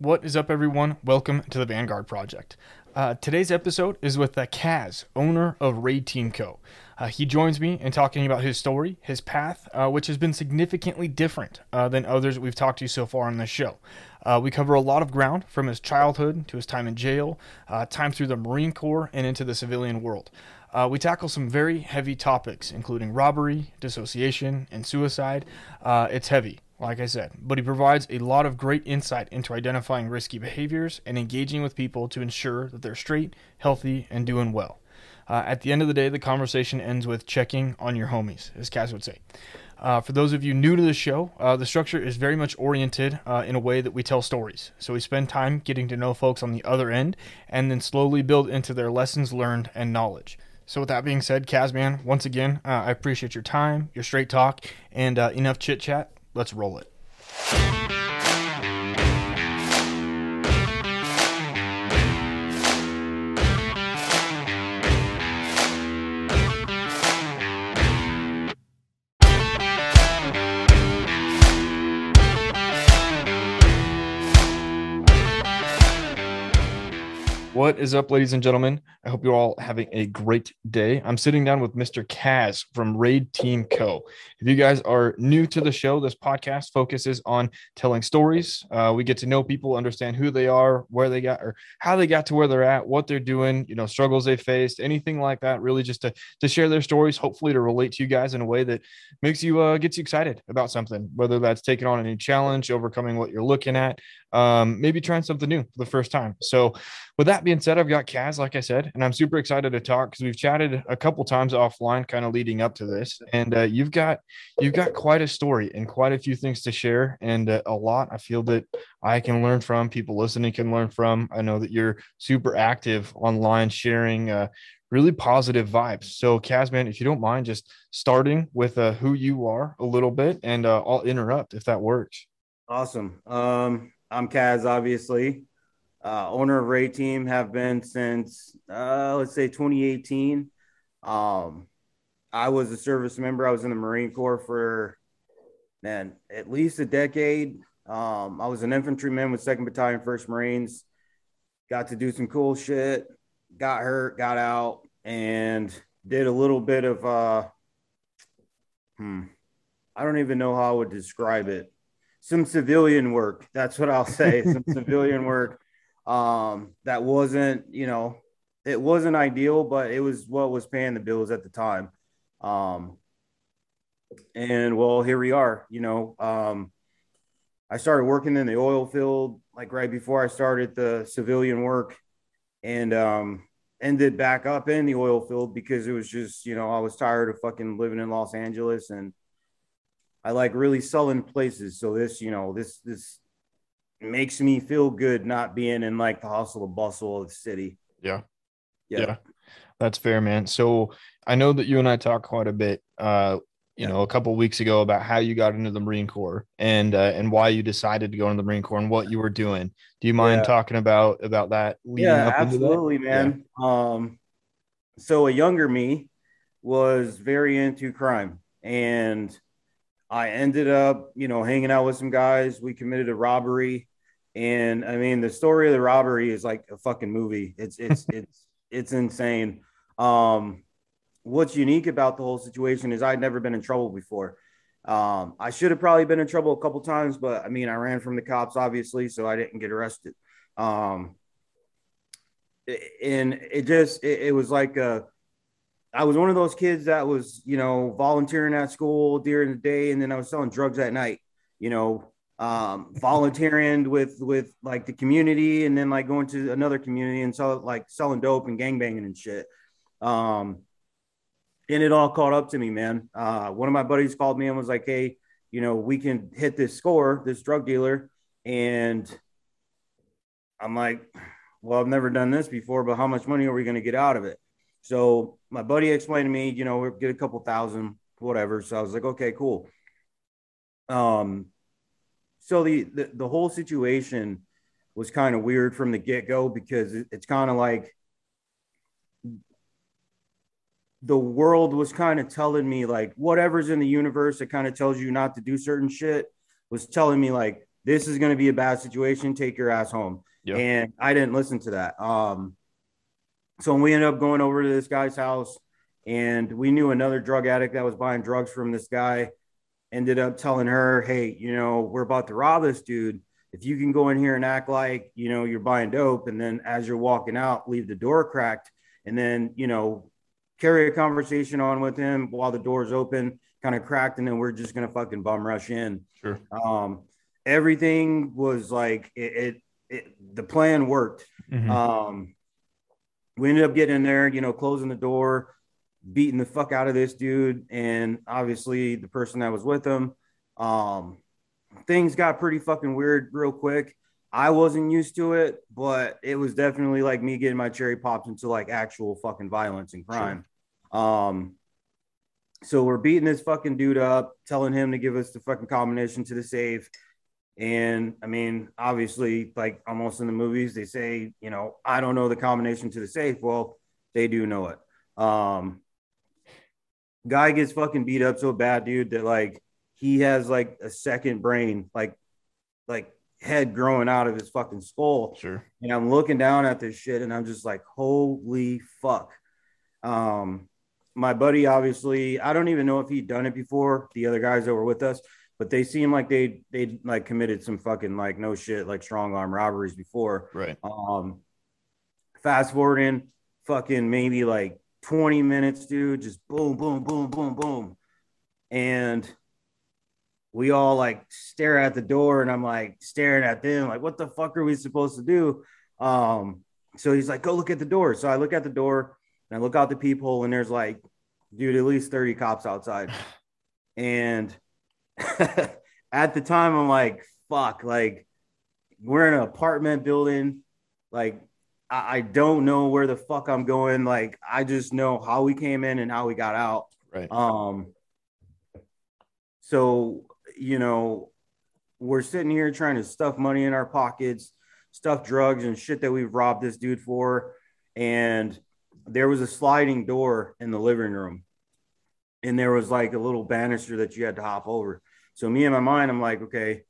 What is up, everyone? Welcome to the Vanguard Project. Uh, today's episode is with uh, Caz, owner of Raid Team Co. Uh, he joins me in talking about his story, his path, uh, which has been significantly different uh, than others we've talked to so far on this show. Uh, we cover a lot of ground from his childhood to his time in jail, uh, time through the Marine Corps, and into the civilian world. Uh, we tackle some very heavy topics, including robbery, dissociation, and suicide. Uh, it's heavy, like I said, but he provides a lot of great insight into identifying risky behaviors and engaging with people to ensure that they're straight, healthy, and doing well. Uh, at the end of the day, the conversation ends with checking on your homies, as Caz would say. Uh, for those of you new to the show, uh, the structure is very much oriented uh, in a way that we tell stories. So we spend time getting to know folks on the other end and then slowly build into their lessons learned and knowledge. So, with that being said, Cazman, once again, uh, I appreciate your time, your straight talk, and uh, enough chit chat. Let's roll it. What is up, ladies and gentlemen? I hope you're all having a great day. I'm sitting down with Mr. Caz from Raid Team Co. If you guys are new to the show, this podcast focuses on telling stories. Uh, we get to know people, understand who they are, where they got, or how they got to where they're at, what they're doing, you know, struggles they faced, anything like that. Really, just to to share their stories, hopefully to relate to you guys in a way that makes you uh, gets you excited about something, whether that's taking on a new challenge, overcoming what you're looking at, um, maybe trying something new for the first time. So, with that being said, I've got Caz, like I said, and I'm super excited to talk because we've chatted a couple times offline, kind of leading up to this. And uh, you've got you've got quite a story and quite a few things to share, and uh, a lot I feel that I can learn from. People listening can learn from. I know that you're super active online, sharing. Uh, really positive vibes. So, Cazman, if you don't mind, just starting with uh, who you are a little bit, and uh, I'll interrupt if that works. Awesome. Um, I'm Caz, obviously. Uh, owner of Raid Team, have been since uh, let's say 2018. Um, I was a service member. I was in the Marine Corps for man at least a decade. Um, I was an infantryman with Second Battalion, First Marines. Got to do some cool shit. Got hurt, got out, and did a little bit of uh, hmm, I don't even know how I would describe it some civilian work. That's what I'll say. Some civilian work um, that wasn't, you know, it wasn't ideal, but it was what was paying the bills at the time. Um, and well, here we are. You know, um, I started working in the oil field like right before I started the civilian work, and um, ended back up in the oil field because it was just, you know, I was tired of fucking living in Los Angeles and I like really sullen places. So this, you know, this this makes me feel good not being in like the hustle and bustle of the city. Yeah. Yeah. yeah. That's fair, man. So I know that you and I talked quite a bit uh you yeah. know, a couple weeks ago about how you got into the Marine Corps and uh, and why you decided to go into the Marine Corps and what you were doing. Do you mind yeah. talking about about that? Yeah, absolutely, man. Yeah. Um, so a younger me was very into crime, and I ended up, you know, hanging out with some guys. We committed a robbery, and I mean, the story of the robbery is like a fucking movie. It's it's it's it's insane. Um, what's unique about the whole situation is I'd never been in trouble before. Um, I should have probably been in trouble a couple times, but I mean, I ran from the cops, obviously, so I didn't get arrested. Um, and it just it, it was like a I was one of those kids that was, you know, volunteering at school during the day, and then I was selling drugs at night. You know, um, volunteering with with like the community, and then like going to another community and sell like selling dope and gangbanging and shit. Um, and it all caught up to me, man. Uh, one of my buddies called me and was like, "Hey, you know, we can hit this score, this drug dealer," and I'm like, "Well, I've never done this before, but how much money are we going to get out of it?" So my buddy explained to me, you know, get a couple thousand, whatever. So I was like, okay, cool. Um, so the the, the whole situation was kind of weird from the get go because it, it's kind of like the world was kind of telling me like whatever's in the universe that kind of tells you not to do certain shit was telling me like this is going to be a bad situation. Take your ass home. Yep. And I didn't listen to that. Um, so we ended up going over to this guy's house, and we knew another drug addict that was buying drugs from this guy. Ended up telling her, "Hey, you know, we're about to rob this dude. If you can go in here and act like you know you're buying dope, and then as you're walking out, leave the door cracked, and then you know carry a conversation on with him while the door's open, kind of cracked, and then we're just gonna fucking bum rush in." Sure. Um, everything was like it, it, it the plan worked. Mhm. Um, we ended up getting in there, you know, closing the door, beating the fuck out of this dude, and obviously the person that was with him. Um, things got pretty fucking weird real quick. I wasn't used to it, but it was definitely like me getting my cherry popped into like actual fucking violence and crime. Um, so we're beating this fucking dude up, telling him to give us the fucking combination to the safe. And I mean, obviously, like almost in the movies, they say, you know, I don't know the combination to the safe. Well, they do know it. Um, guy gets fucking beat up so bad, dude, that like he has like a second brain, like, like head growing out of his fucking skull. Sure. And I'm looking down at this shit and I'm just like, holy fuck. Um, my buddy, obviously, I don't even know if he'd done it before, the other guys that were with us, but they seem like they they like committed some fucking like no shit, like strong arm robberies before. Right. Um, fast forwarding, fucking maybe like 20 minutes, dude, just boom, boom, boom, boom, boom. And we all like stare at the door, and I'm like staring at them, like, what the fuck are we supposed to do? Um, so he's like, go look at the door. So I look at the door and I look out the peephole, and there's like, dude, at least 30 cops outside. And at the time, I'm like, fuck, like, we're in an apartment building. Like, I, I don't know where the fuck I'm going. Like, I just know how we came in and how we got out. Right. Um, so you know, we're sitting here trying to stuff money in our pockets, stuff drugs and shit that we've robbed this dude for, and there was a sliding door in the living room, and there was like a little banister that you had to hop over. So me in my mind, I'm like, okay,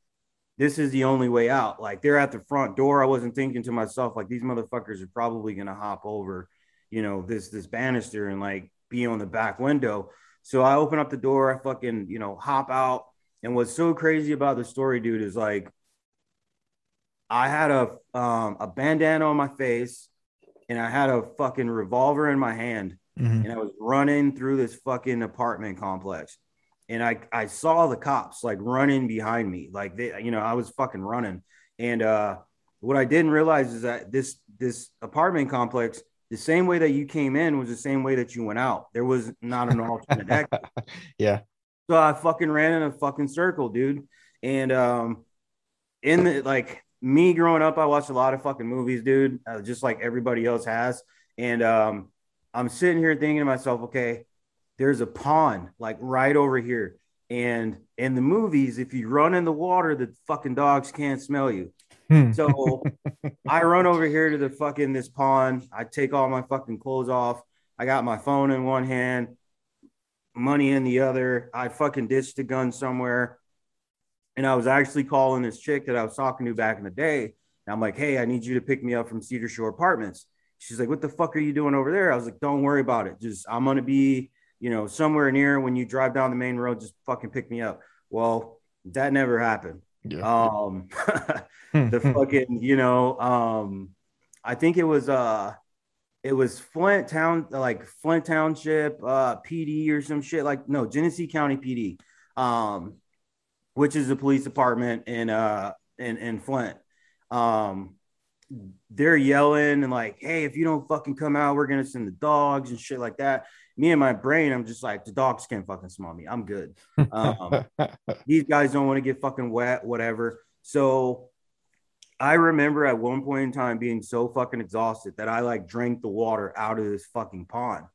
this is the only way out. Like they're at the front door. I wasn't thinking to myself, like these motherfuckers are probably gonna hop over, you know, this this banister and like be on the back window. So I open up the door, I fucking, you know, hop out. And what's so crazy about the story, dude, is like I had a um a bandana on my face and I had a fucking revolver in my hand Mhm. and I was running through this fucking apartment complex. And I I saw the cops like running behind me. Like they, you know, I was fucking running. And uh what I didn't realize is that this this apartment complex, the same way that you came in was the same way that you went out. There was not an alternate exit. yeah. So I fucking ran in a fucking circle, dude. And um, in the like me growing up, I watched a lot of fucking movies, dude, uh, just like everybody else has. And um, I'm sitting here thinking to myself, okay, there's a pond like right over here. And in the movies, if you run in the water, the fucking dogs can't smell you. Hmm. So I run over here to the fucking this pond. I take all my fucking clothes off. I got my phone in one hand, money in the other. I fucking ditched the gun somewhere. And I was actually calling this chick that I was talking to back in the day. And I'm like, hey, I need you to pick me up from Cedar Shore Apartments. She's like, what the fuck are you doing over there? I was like, don't worry about it. Just, I'm going to be, you know, somewhere near when you drive down the main road, just fucking pick me up. Well, that never happened. yeah. Um, the fucking, you know, um, I think it was uh it was Flint Town, like Flint Township, uh, PD or some shit like no Genesee County PD, um, which is the police department in uh in in Flint. Um, they're yelling and like, hey, if you don't fucking come out, we're gonna send the dogs and shit like that. Me and my brain, I'm just like, the dogs can't fucking smell me. I'm good. Um, these guys don't want to get fucking wet, whatever. So I remember at one point in time being so fucking exhausted that I like drank the water out of this fucking pond.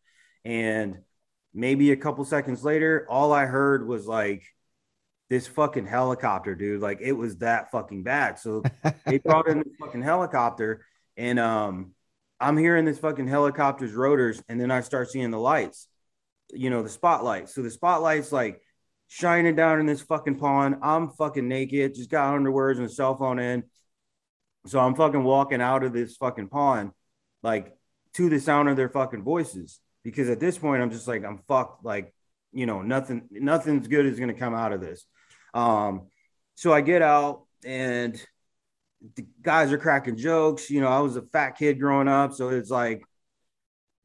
And maybe a couple seconds later, all I heard was like this fucking helicopter, dude. Like it was that fucking bad. So they brought in this fucking helicopter, and um, I'm hearing this fucking helicopter's rotors, and then I start seeing the lights, you know, the spotlights. So the spotlights like shining down in this fucking pond. I'm fucking naked, just got underwears and a cell phone in. So I'm fucking walking out of this fucking pond, like to the sound of their fucking voices. Because at this point, I'm just like, I'm fucked. Like, you know, nothing, nothing's good is gonna come out of this. Um, so I get out and the guys are cracking jokes. You know, I was a fat kid growing up, so it's like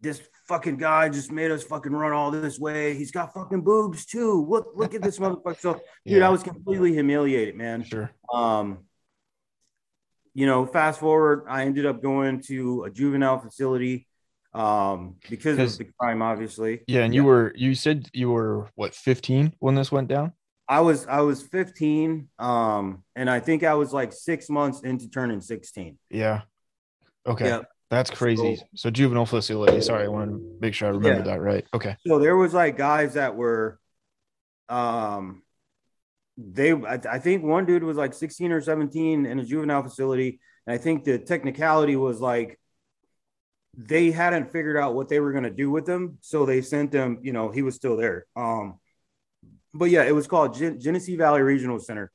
this fucking guy just made us fucking run all this way. He's got fucking boobs too. Look, look at this motherfucker. So, dude, I was completely humiliated, man. Sure. Um, you know, fast forward, I ended up going to a juvenile facility um because of the crime obviously yeah and you were you said you were what 15 when this went down i was i was 15 um and i think i was like six months into turning 16 yeah. Okay. Yep. that's crazy. So, so, juvenile facility. Sorry i wanted to make sure i remember yeah. that right. Okay. So there was like guys that were um they I, I think one dude was like 16 or 17 in a juvenile facility and i think the technicality was like they hadn't figured out what they were going to do with him so they sent him you know he was still there. Um but yeah it was called Gen- genesee valley regional center.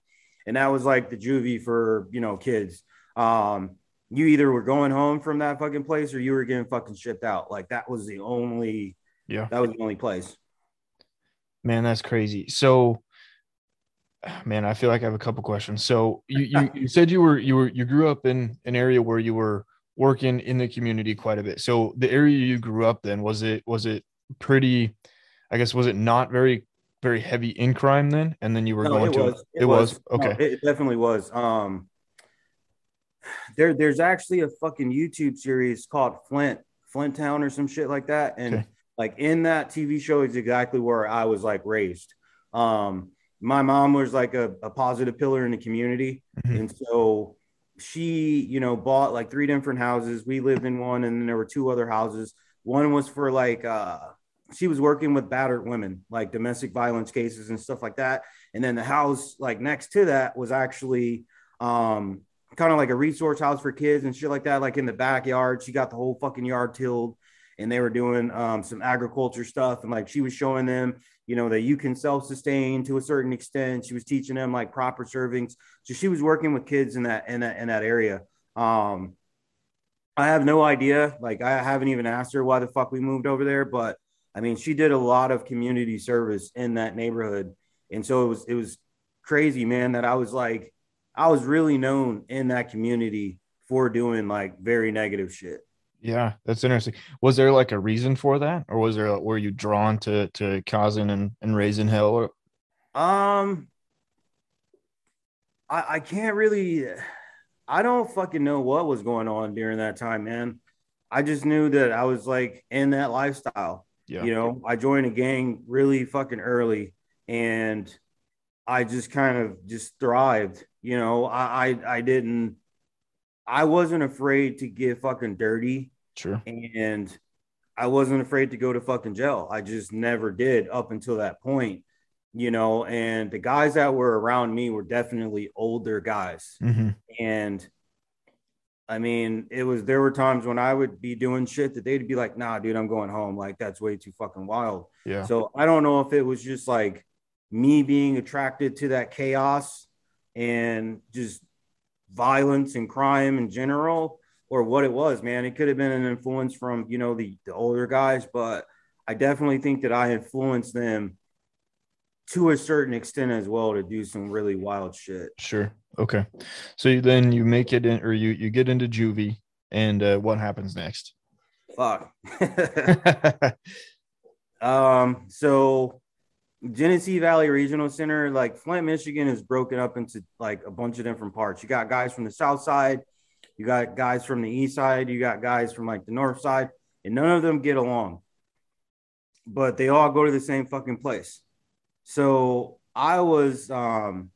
And that was like the juvie for you know kids. Um you either were going home from that fucking place or you were getting fucking shipped out. Like that was the only yeah. that was the only place. Man that's crazy. So man i feel like i have a couple questions. So you, you you said you were you were you grew up in an area where you were working in the community quite a bit. So the area you grew up then was it was it pretty i guess was it not very very heavy in crime then and then you were no, going it to was. it, it was, was. okay no, it definitely was um there there's actually a fucking youtube series called flint flint town or some shit like that and okay. like in that tv show is exactly where i was like raised um my mom was like a, a positive pillar in the community. Mm-hmm. And so she, you know, bought like three different houses. We lived in one, and then there were two other houses. One was for like, uh, she was working with battered women, like domestic violence cases and stuff like that. And then the house, like next to that, was actually um, kind of like a resource house for kids and shit like that. Like in the backyard, she got the whole fucking yard tilled and they were doing um, some agriculture stuff. And like she was showing them, you know, that you can self sustain to a certain extent. She was teaching them like proper servings. So she was working with kids in that in that in that area. Um, I have no idea. Like I haven't even asked her why the fuck we moved over there, but I mean, she did a lot of community service in that neighborhood, and so it was it was crazy, man. That I was like, I was really known in that community for doing like very negative shit. Yeah, that's interesting. Was there like a reason for that, or was there were you drawn to to causing and, and raising hell? Or... Um, I I can't really. I don't fucking know what was going on during that time, man. I just knew that I was like in that lifestyle. Yeah. You know, I joined a gang really fucking early, and I just kind of just thrived. You know, I I, I didn't. I wasn't afraid to get fucking dirty Sure. And I wasn't afraid to go to fucking jail. I just never did up until that point, you know. And the guys that were around me were definitely older guys. Mm-hmm. And I mean, it was there were times when I would be doing shit that they'd be like, nah, dude, I'm going home. Like, that's way too fucking wild. Yeah. So I don't know if it was just like me being attracted to that chaos and just violence and crime in general or what it was, man. It could have been an influence from, you know, the, the older guys, but I definitely think that I influenced them to a certain extent as well to do some really wild shit. Sure. Okay. So then you make it in, or you you get into juvie, and uh, what happens next? Fuck. um. So Genesee Valley Regional Center, like Flint, Michigan, is broken up into like a bunch of different parts. You got guys from the south side, you got guys from the east side, you got guys from like the north side, and none of them get along. But they all go to the same fucking place. So I was um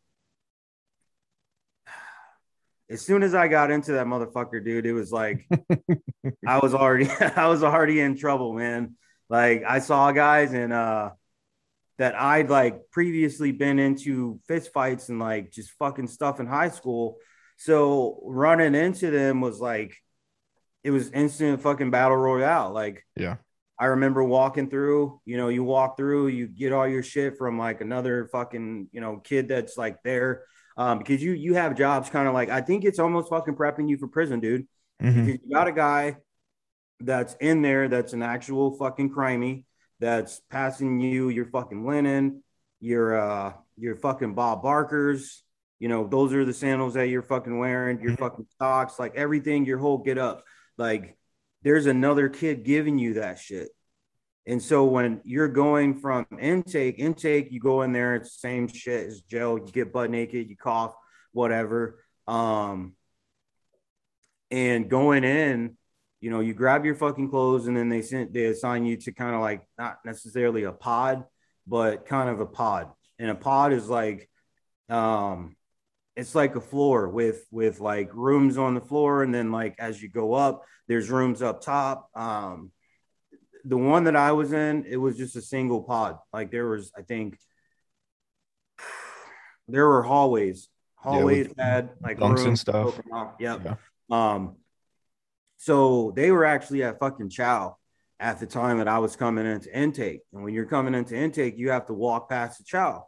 as soon as I got into that motherfucker, dude, it was like I was already I was already in trouble, man. Like I saw guys and uh that I'd like previously been into fist fights and like just fucking stuff in high school so running into them was like, it was instant fucking battle royale. Like, yeah, I remember walking through, you know, you walk through, you get all your shit from like another fucking, you know, kid that's like there. Um, because you you have jobs kind of like I think it's almost fucking prepping you for prison, dude. Mhm. Because you got a guy that's in there that's an actual fucking crimey that's passing you your fucking linen, your uh your fucking Bob Barkers, you know, those are the sandals that you're fucking wearing, your Mhm. fucking socks, like everything, your whole get up. Like there's another kid giving you that shit. And so when you're going from intake, intake, you go in there, it's the same shit as jail. You get butt naked, you cough, whatever. Um, and going in, you know, you grab your fucking clothes and then they sent they assign you to kind of like not necessarily a pod, but kind of a pod. And a pod is like um it's like a floor with with like rooms on the floor and then like as you go up there's rooms up top. Um the one that i was in it was just a single pod. Like there was i think there were hallways hallways with had like bunks and stuff. yep. Yeah. um so they were actually at fucking chow at the time that i was coming into intake. And when you're coming into intake you have to walk past the chow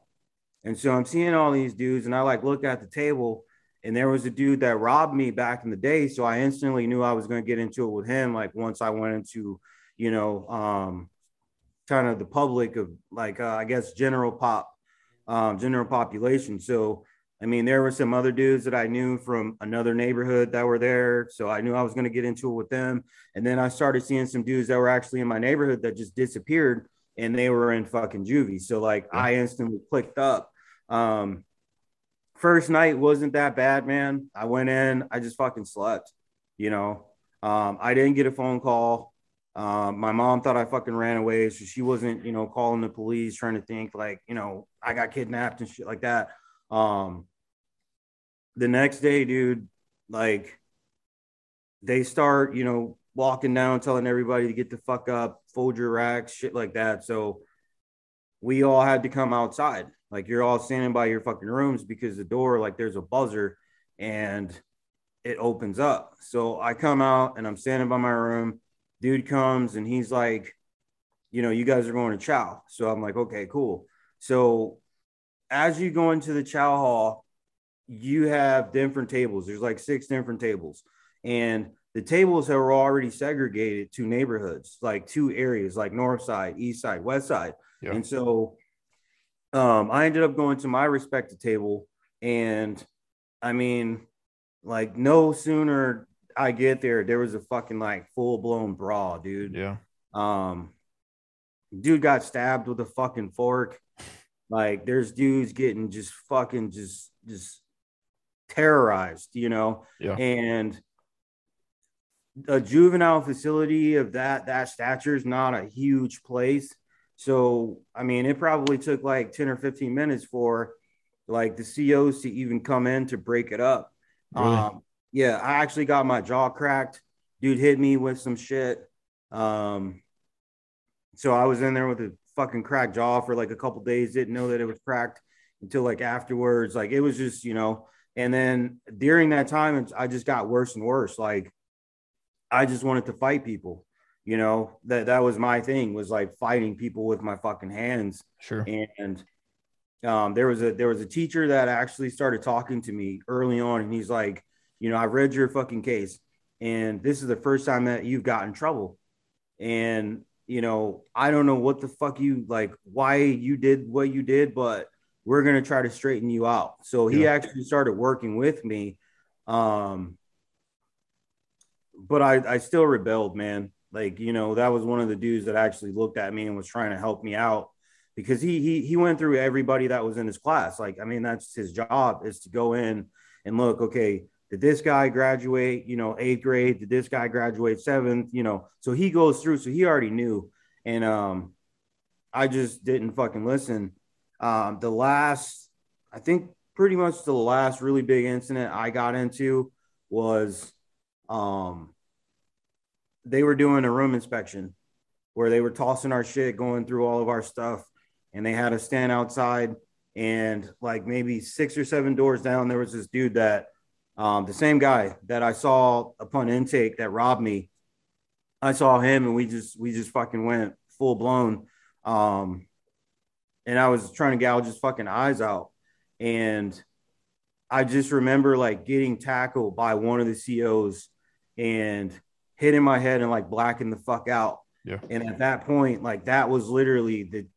and so I'm seeing all these dudes, and I like look at the table, and there was a dude that robbed me back in the day. So I instantly knew I was going to get into it with him. Like once I went into, you know, um, kind of the public of like uh, I guess general pop, um, general population. So I mean, there were some other dudes that I knew from another neighborhood that were there. So I knew I was going to get into it with them. And then I started seeing some dudes that were actually in my neighborhood that just disappeared and they were in fucking juvie. So like Yeah. I instantly clicked up. Um, first night wasn't that bad, man. I went in, I just fucking slept, you know. Um, I didn't get a phone call. Um, my mom thought I fucking ran away, so she wasn't, you know, calling the police trying to think like, you know, I got kidnapped and shit like that. Um, the next day, dude, like they start, you know, walking down, telling everybody to get the fuck up, fold your racks, shit like that. So we all had to come outside. Like you're all standing by your fucking rooms because the door, like there's a buzzer and it opens up. So I come out and I'm standing by my room. Dude comes and he's like, you know, you guys are going to chow. So I'm like, okay, cool. So as you go into the chow hall, you have different tables. There's like six different tables. And the tables are already segregated to neighborhoods, like two areas, like north side, east side, west side. Yeah. And so um, I ended up going to my respective table. And I mean, like, no sooner I get there, there was a fucking like full blown brawl, dude. Yeah. Um, dude got stabbed with a fucking fork. Like, there's dudes getting just fucking just just terrorized, you know. Yeah. And a juvenile facility of that that stature is not a huge place. So, I mean, it probably took like 10 or 15 minutes for like the COs to even come in to break it up. Really? Um, yeah, I actually got my jaw cracked. Dude hit me with some shit. Um, so I was in there with a fucking cracked jaw for like a couple days, didn't know that it was cracked until like afterwards. Like it was just, you know, and then during that time, I just got worse and worse. Like I just wanted to fight people, you know, that, that was my thing was like fighting people with my fucking hands Sure. and um, there was a there was a teacher that actually started talking to me early on, and he's like, you know, I read your fucking case, and this is the first time that you've got in trouble, and you know, I don't know what the fuck you like, why you did what you did, but we're gonna try to straighten you out. So he Yeah. actually started working with me, um, but I I still rebelled, man. Like you know, that was one of the dudes that actually looked at me and was trying to help me out because he he he went through everybody that was in his class. Like, I mean, that's his job is to go in and look, okay, did this guy graduate, you know, eighth grade? Did this guy graduate seventh? You know, so he goes through, so he already knew. And um I just didn't fucking listen. Um, the last, I think pretty much the last really big incident I got into was um they were doing a room inspection where they were tossing our shit, going through all of our stuff, and they had us stand outside. And like maybe six or seven doors down, there was this dude that, um, the same guy that I saw upon intake that robbed me. I saw him and we just we just fucking went full blown. Um, and I was trying to gouge his fucking eyes out. And I just remember like getting tackled by one of the COs and hitting my head and like blacking the fuck out. Yeah. And at that point, like that was literally the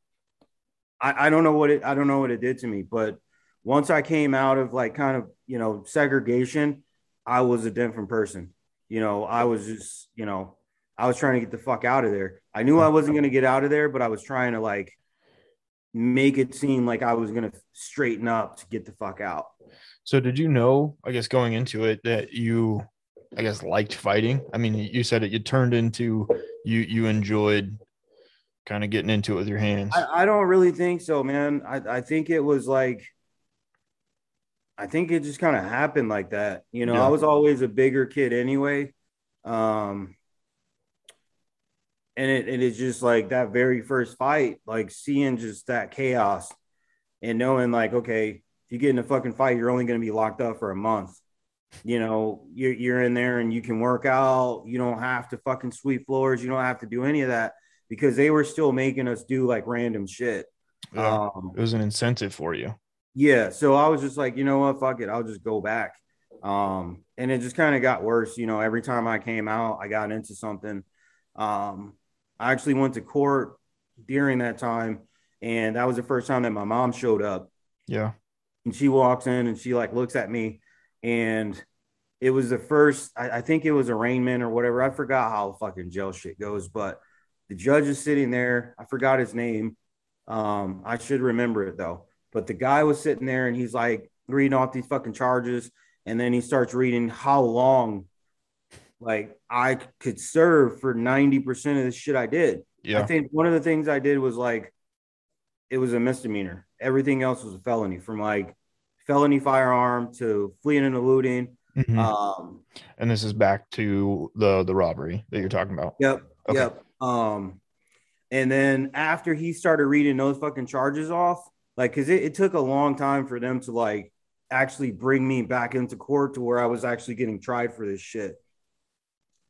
I, I don't know what it I don't know what it did to me, but once I came out of like kind of you know segregation, I was a different person. You know, I was just, you know, I was trying to get the fuck out of there. I knew I wasn't going to get out of there, but I was trying to like make it seem like I was going to straighten up to get the fuck out. So did you know, I guess going into it that you I guess liked fighting? I mean, you said it you turned into you you enjoyed kind of getting into it with your hands. I, I don't really think so, man. I, I think it was like I think it just kind of happened like that. You know, Yeah. I was always a bigger kid anyway. Um and it, it is just like that very first fight, like seeing just that chaos and knowing like, okay, if you get in a fucking fight, you're only gonna be locked up for a month. You know, you're you're in there and you can work out, you don't have to fucking sweep floors, you don't have to do any of that because they were still making us do like random shit. Yeah. Um it was an incentive for you. yeah, so I was just like, you know what, fuck it, I'll just go back. Um, and it just kind of got worse. You know, every time I came out, I got into something. Um, I actually went to court during that time, and that was the first time that my mom showed up. Yeah. And she walks in and she like looks at me, and it was the first. I, I think it was arraignment or whatever. I forgot how fucking jail shit goes, but the judge is sitting there. I forgot his name. Um, I should remember it though. But the guy was sitting there and he's like reading off these fucking charges, and then he starts reading how long like I could serve for 90% of the shit I did. yeah. I think one of the things I did was like it was a misdemeanor. Everything else was a felony from like felony firearm to fleeing and eluding. Mhm. Um, and this is back to the the robbery that you're talking about. Yep. Okay. Yep. Um, and then after he started reading those fucking charges off, like, cause it, it took a long time for them to like actually bring me back into court to where I was actually getting tried for this shit.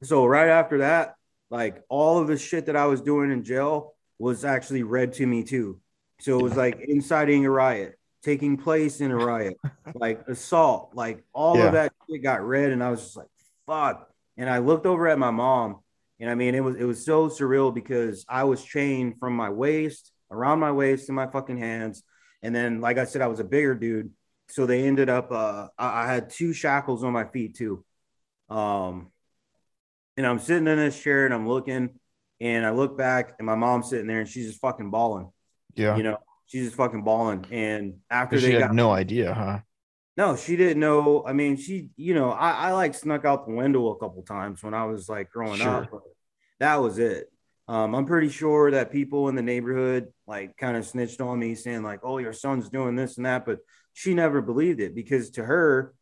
So right after that, like all of the shit that I was doing in jail was actually read to me too. So it was like inciting a riot, taking place in a riot, like assault, like all Yeah. of that shit got read, and I was just like, fuck. And I looked over at my mom, and I mean, it was it was so surreal because I was chained from my waist, around my waist, to my fucking hands, and then, like I said, I was a bigger dude, so they ended up. Uh, I, I had two shackles on my feet too. Um, and I'm sitting in this chair and I'm looking, and I look back, and my mom's sitting there, and she's just fucking bawling. Yeah. You know, she's just fucking bawling. And after she they had got no idea, huh? no, she didn't know. I mean, she, you know, I, I like snuck out the window a couple times when I was like growing Sure. up. But that was it. Um, I'm pretty sure that people in the neighborhood like kind of snitched on me, saying like, "Oh, your son's doing this and that," but she never believed it because to her,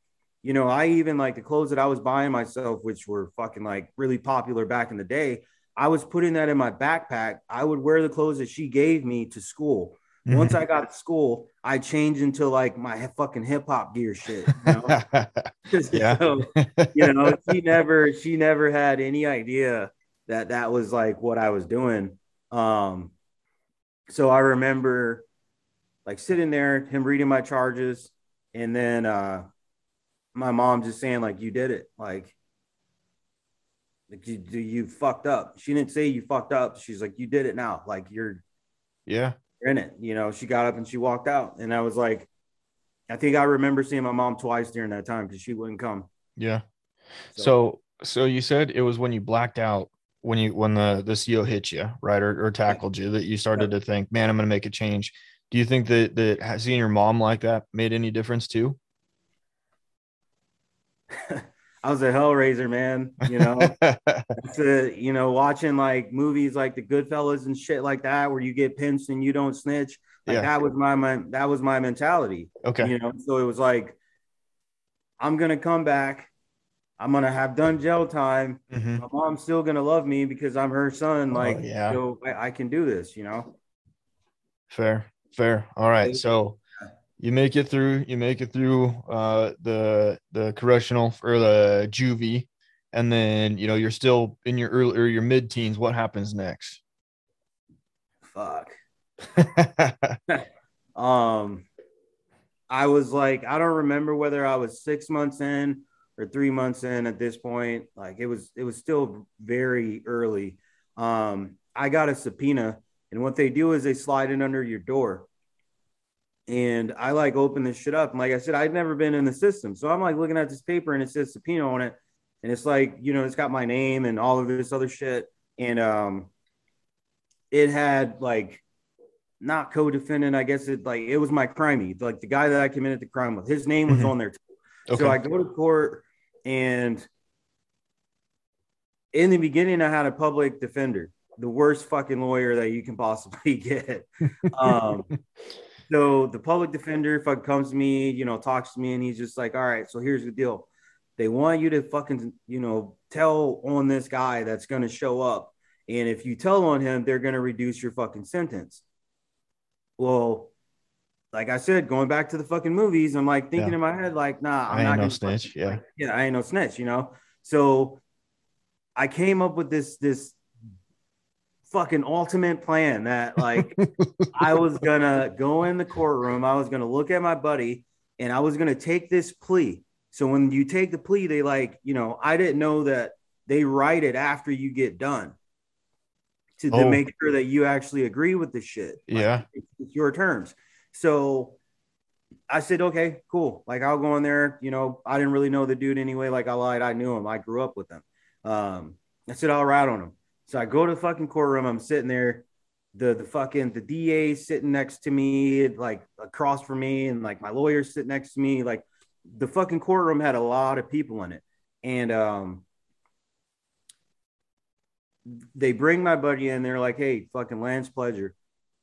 you know, I even like the clothes that I was buying myself, which were fucking like really popular back in the day. I was putting that in my backpack. I would wear the clothes that she gave me to school. Mm-hmm. Once I got to school, I changed into like my fucking hip hop gear shit. You know? Yeah. So, you know, she never she never had any idea that that was like what I was doing. Um, so I remember like sitting there, him reading my charges, and then uh, my mom just saying like, "You did it," like. Like you, you fucked up. She didn't say you fucked up. She's like, you did it now. Like you're yeah. In it. You know, she got up and she walked out. And I was like, I think I remember seeing my mom twice during that time because she wouldn't come. Yeah. So- So so you said it was when you blacked out when you when the the CO hit you, right, or, or tackled you that you started to think, man, I'm gonna make a change. Do you think that that seeing your mom like that made any difference too? I was a hellraiser, man. You know, to, you know, watching like movies like the Goodfellas and shit like that, where you get pinched and you don't snitch. Like Yeah. that was my, my that was my mentality. okay. You know, so it was like, I'm gonna come back. I'm gonna have done jail time. Mhm. My mom's still gonna love me because I'm her son. Oh, Like, yeah. so I, I can do this. You know. Fair, fair. All right. So you make it through, you make it through uh the the correctional or the juvie and then you know you're still in your early or your mid teens. What happens next? Fuck. um, I was like, I don't remember whether I was six months in or three months in at this point. Like it was, it was still very early. Um, I got a subpoena, and what they do is they slide it under your door. And I like open this shit up. And like I said, I'd never been in the system. So I'm like looking at this paper and it says subpoena on it. And it's like, you know, it's got my name and all of this other shit. And um it had like not co-defendant. I guess it like it was my crimey, like the guy that I committed the crime with. His name was mm-hmm. on there. Too. Okay. So I go to court, and in the beginning, I had a public defender, the worst fucking lawyer that you can possibly get. Um, so the public defender fucking comes to me, you know, talks to me, and he's just like, "All right, so here's the deal. They want you to fucking, you know, tell on this guy that's going to show up." And if you tell on him, they're going to reduce your fucking sentence. Well, like I said, going back to the fucking movies, I'm like thinking yeah. in my head, like, nah, I'm I not no snitch. yeah. Like, yeah, I ain't no snitch, you know? So I came up with this, this fucking ultimate plan that like I was gonna go in the courtroom, I was gonna look at my buddy, and I was gonna take this plea. So when you take the plea, they like, you know, I didn't know that they write it after you get done to, oh. to make sure that you actually agree with the shit. Like, yeah. It's, it's your terms. So I said, okay, cool. Like I'll go in there. You know, I didn't really know the dude anyway. Like I lied, I knew him. I grew up with him. Um, I said, I'll ride on him. So I go to the fucking courtroom. I'm sitting there. The the fucking the DA sitting next to me, like across from me, and like my lawyer sitting next to me. Like the fucking courtroom had a lot of people in it. And um they bring my buddy in. They're like, "Hey, fucking Lance Pledger,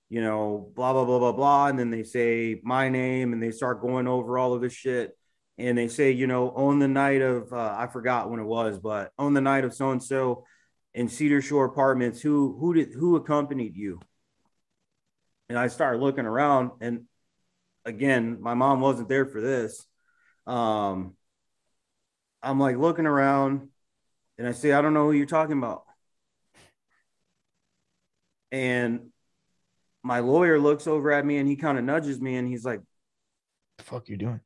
you know, blah blah blah blah blah," and then they say my name, and they start going over all of this shit, and they say, you know, on the night of uh, I forgot when it was, but on the night of so and so in Cedar Shore Apartments, who who did who accompanied you? And I started looking around, and again, my mom wasn't there for this. Um, I'm like looking around, and I say, I don't know who you're talking about. And my lawyer looks over at me and he kind of nudges me and he's like, "The fuck you doing?"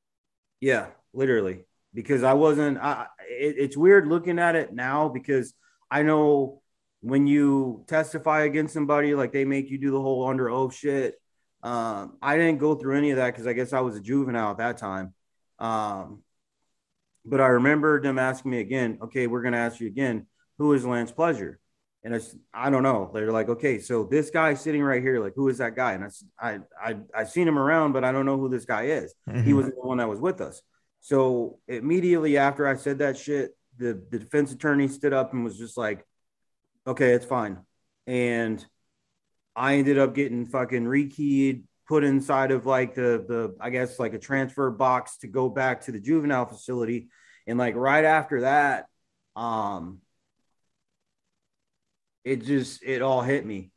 Yeah, literally, because I wasn't. I, it, it's weird looking at it now because I know when you testify against somebody, like they make you do the whole under oath shit. Um, I didn't go through any of that because I guess I was a juvenile at that time. Um, but I remember them asking me again, okay, we're going to ask you again, who is Lance Pledger? And it's, I don't know. They're like, okay, so this guy sitting right here, like, who is that guy? And I, I, I, I seen him around, but I don't know who this guy is. Mm-hmm. He was the one that was with us. So immediately after I said that shit, the, the defense attorney stood up and was just like, okay, it's fine. And I ended up getting fucking rekeyed, put inside of like the, the, I guess like a transfer box to go back to the juvenile facility. And like right after that, um, it just it all hit me.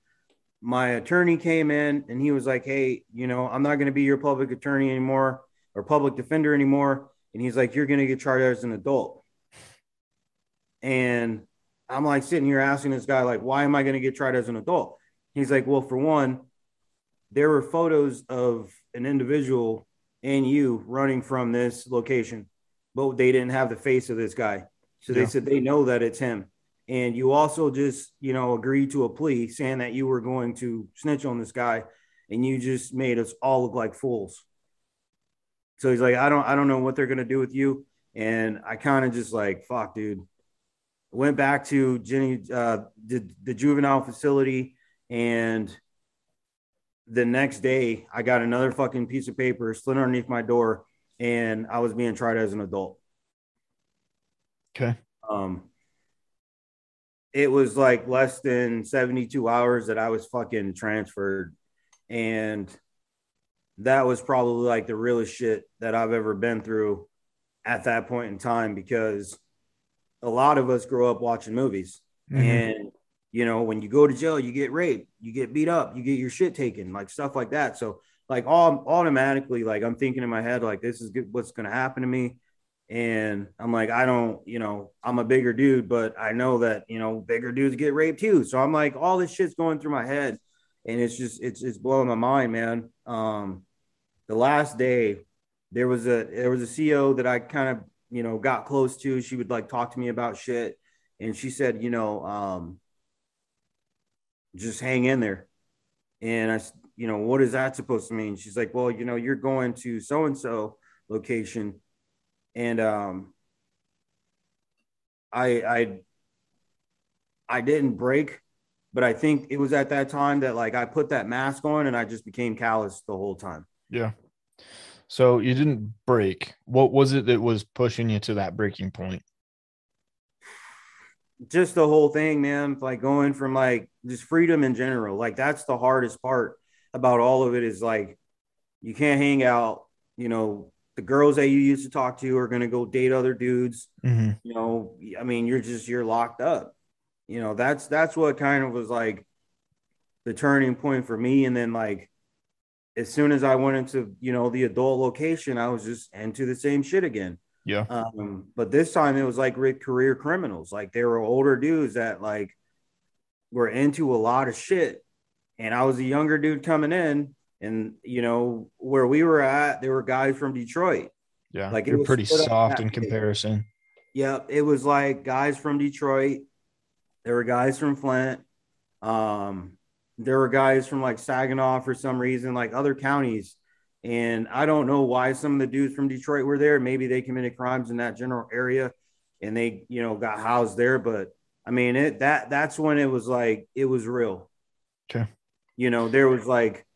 My attorney came in and he was like, "Hey, you know, I'm not going to be your public attorney anymore or public defender anymore." And he's like, "You're going to get charged as an adult." And I'm like sitting here asking this guy, like, "Why am I going to get tried as an adult?" He's like, "Well, for one, there were photos of an individual and you running from this location, but they didn't have the face of this guy. So yeah. they said they know that it's him and you also just you know agreed to a plea saying that you were going to snitch on this guy and you just made us all look like fools so he's like i don't i don't know what they're going to do with you and i kind of just like fuck dude went back to jenny uh the, the juvenile facility and the next day i got another fucking piece of paper slid underneath my door and i was being tried as an adult okay um it was like less than 72 hours that I was fucking transferred. And that was probably like the realest shit that I've ever been through at that point in time because a lot of us grow up watching movies. Mm-hmm. And, you know, when you go to jail, you get raped, you get beat up, you get your shit taken, like stuff like that. So, like, all automatically, like, I'm thinking in my head, like, this is what's going to happen to me. And I'm like, I don't, you know, I'm a bigger dude, but I know that, you know, bigger dudes get raped too. So I'm like, all this shit's going through my head. And it's just, it's, it's blowing my mind, man. Um, the last day, there was a, there was a CO that I kind of, you know, got close to. She would like talk to me about shit. And she said, you know, um, just hang in there. And I, you know, what is that supposed to mean? She's like, well, you know, you're going to so and so location, and um, I, I, I didn't break, but I think it was at that time that like I put that mask on and I just became callous the whole time. Yeah. So you didn't break. What was it that was pushing you to that breaking point? Just the whole thing, man. Like going from like just freedom in general. Like that's the hardest part about all of it is like you can't hang out. You know, the girls that you used to talk to are going to go date other dudes. Mm-hmm. You know, I mean, you're just you're locked up. You know, that's that's what kind of was like the turning point for me. And then like as soon as I went into you know the adult location, I was just into the same shit again. Yeah. Um, but this time it was like career criminals. Like they were older dudes that like were into a lot of shit and I was a younger dude coming in, and you know where we were at, there were guys from Detroit. Yeah, like you're pretty soft in comparison. Yeah, it was like guys from Detroit. There were guys from Flint. Um, there were guys from like Saginaw for some reason, like other counties. And I don't know why some of the dudes from Detroit were there. Maybe they committed crimes in that general area and they, you know, got housed there. But I mean, it that that's when it was like it was real. Okay. You know, there was like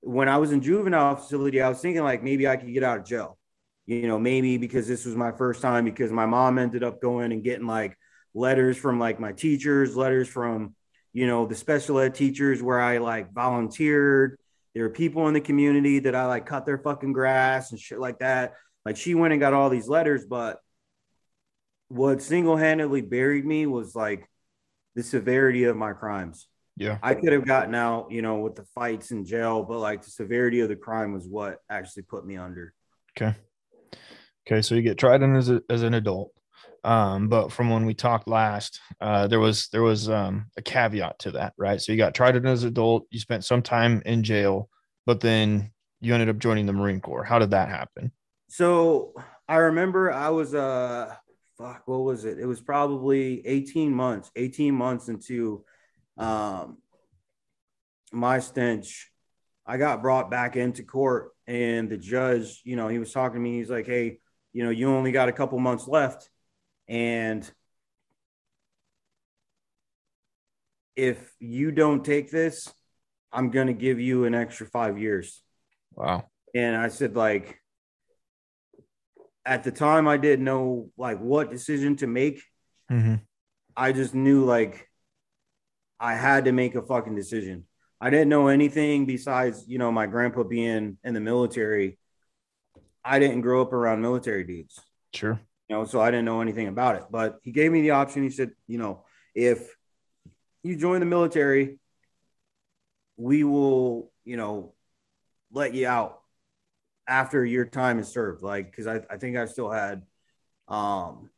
when I was in juvenile facility, I was thinking like maybe I could get out of jail. You know, maybe because this was my first time because my mom ended up going and getting like letters from like my teachers, letters from, you know, the special ed teachers where I like volunteered. There were people in the community that I like cut their fucking grass and shit like that. Like she went and got all these letters, but what single handedly buried me was like the severity of my crimes. Yeah. I could have gotten out, you know, with the fights in jail, but like the severity of the crime was what actually put me under. Okay. Okay. So you get tried in as, a, as an adult. Um, but from when we talked last, uh, there was there was um, a caveat to that, right? So you got tried as an adult, you spent some time in jail, but then you ended up joining the Marine Corps. How did that happen? So I remember I was uh fuck, what was it? It was probably 18 months, 18 months into um, my stench, I got brought back into court, and the judge, you know, he was talking to me. He's like, "Hey, you know, you only got a couple months left, and if you don't take this, I'm going to give you an extra five years." Wow. And I said, like, at the time, I didn't know like what decision to make. Mm-hmm. I just knew like I had to make a fucking decision. I didn't know anything besides, you know, my grandpa being in the military. I didn't grow up around military dudes. Sure. You know, so I didn't know anything about it. But he gave me the option. He said, you know, if you join the military, we will, you know, let you out after your time is served. Like, because I, I think I still had um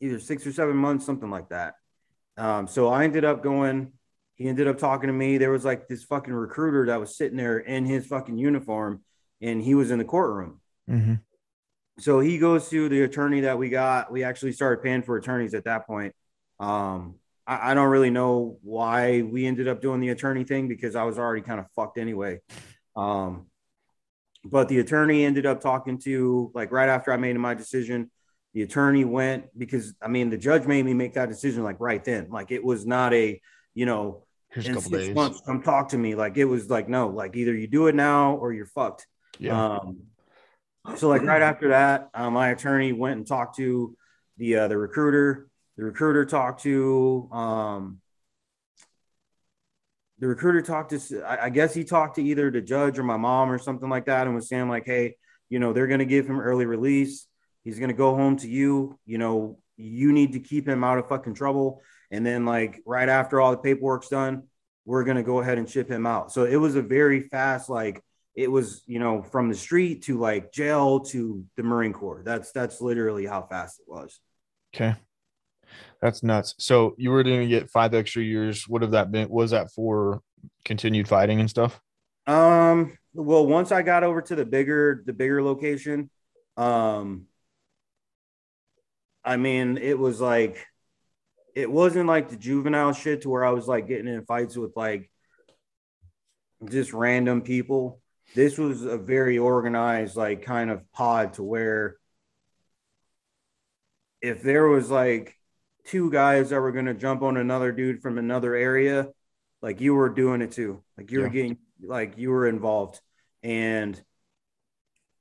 either six or seven months, something like that. Um, so I ended up going. He ended up talking to me. There was like this fucking recruiter that was sitting there in his fucking uniform, and he was in the courtroom. Mm-hmm. So he goes to the attorney that we got. We actually started paying for attorneys at that point. Um, I, I don't really know why we ended up doing the attorney thing because I was already kind of fucked anyway. Um, but the attorney ended up talking to like right after I made my decision the attorney went because I mean the judge made me make that decision like right then. Like it was not a, you know, Here's in six days. months come talk to me. Like it was like no, like either you do it now or you're fucked. Yeah. Um, so like right after that, uh, my attorney went and talked to the uh, the recruiter. The recruiter talked to um, the recruiter talked to I, I guess he talked to either the judge or my mom or something like that and was saying like, hey, you know, they're gonna give him early release. He's gonna go home to you. You know, you need to keep him out of fucking trouble. And then like right after all the paperwork's done, we're gonna go ahead and ship him out. So it was a very fast like it was you know from the street to like jail to the Marine Corps. That's that's literally how fast it was. Okay. That's nuts. So you were going to get five extra years. What have that been? Was that for continued fighting and stuff? Um. Well, once I got over to the bigger the bigger location, um, I mean, it was like, it wasn't like the juvenile shit to where I was like getting in fights with like just random people. This was a very organized, like kind of pod to where if there was like two guys that were going to jump on another dude from another area, like you were doing it too. Like you yeah. were getting, like you were involved. And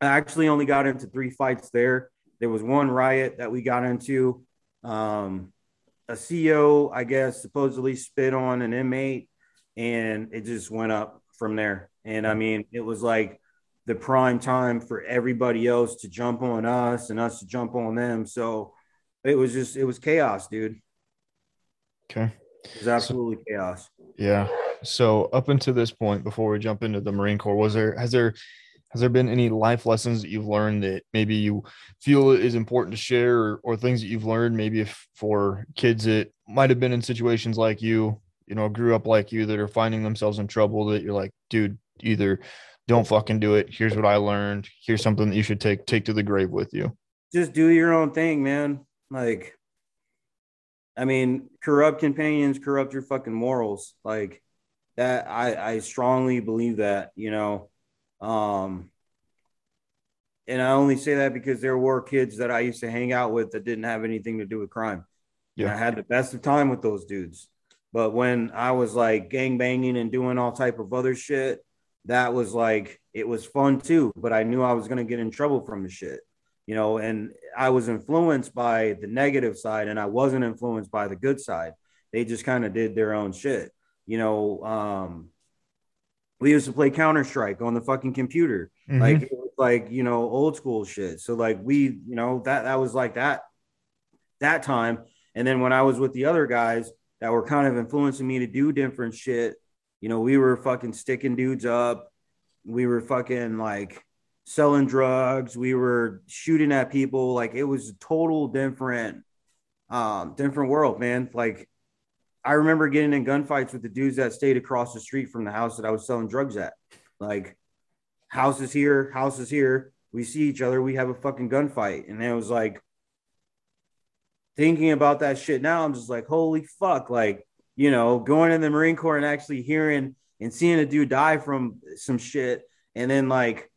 I actually only got into three fights there. There was one riot that we got into. Um, a ceo I guess, supposedly spit on an inmate, and it just went up from there. And I mean, it was like the prime time for everybody else to jump on us and us to jump on them. So it was just, it was chaos, dude. Okay. It was absolutely so, chaos. Yeah. So up until this point, before we jump into the Marine Corps, was there, has there, has there been any life lessons that you've learned that maybe you feel is important to share or, or things that you've learned maybe if for kids that might have been in situations like you you know grew up like you that are finding themselves in trouble that you're like dude either don't fucking do it here's what i learned here's something that you should take take to the grave with you just do your own thing man like i mean corrupt companions corrupt your fucking morals like that i i strongly believe that you know um, and I only say that because there were kids that I used to hang out with that didn't have anything to do with crime. Yeah. And I had the best of time with those dudes. But when I was like gang banging and doing all type of other shit, that was like it was fun too. But I knew I was gonna get in trouble from the shit, you know. And I was influenced by the negative side, and I wasn't influenced by the good side. They just kind of did their own shit, you know. Um, we used to play Counter Strike on the fucking computer, mm-hmm. like like you know old school shit. So like we, you know that that was like that that time. And then when I was with the other guys that were kind of influencing me to do different shit, you know, we were fucking sticking dudes up. We were fucking like selling drugs. We were shooting at people. Like it was a total different, um, different world, man. Like I remember getting in gunfights with the dudes that stayed across the street from the house that I was selling drugs at. Like, house is here, house is here. We see each other, we have a fucking gunfight. And it was like, thinking about that shit now, I'm just like, holy fuck. Like, you know, going in the Marine Corps and actually hearing and seeing a dude die from some shit. And then, like,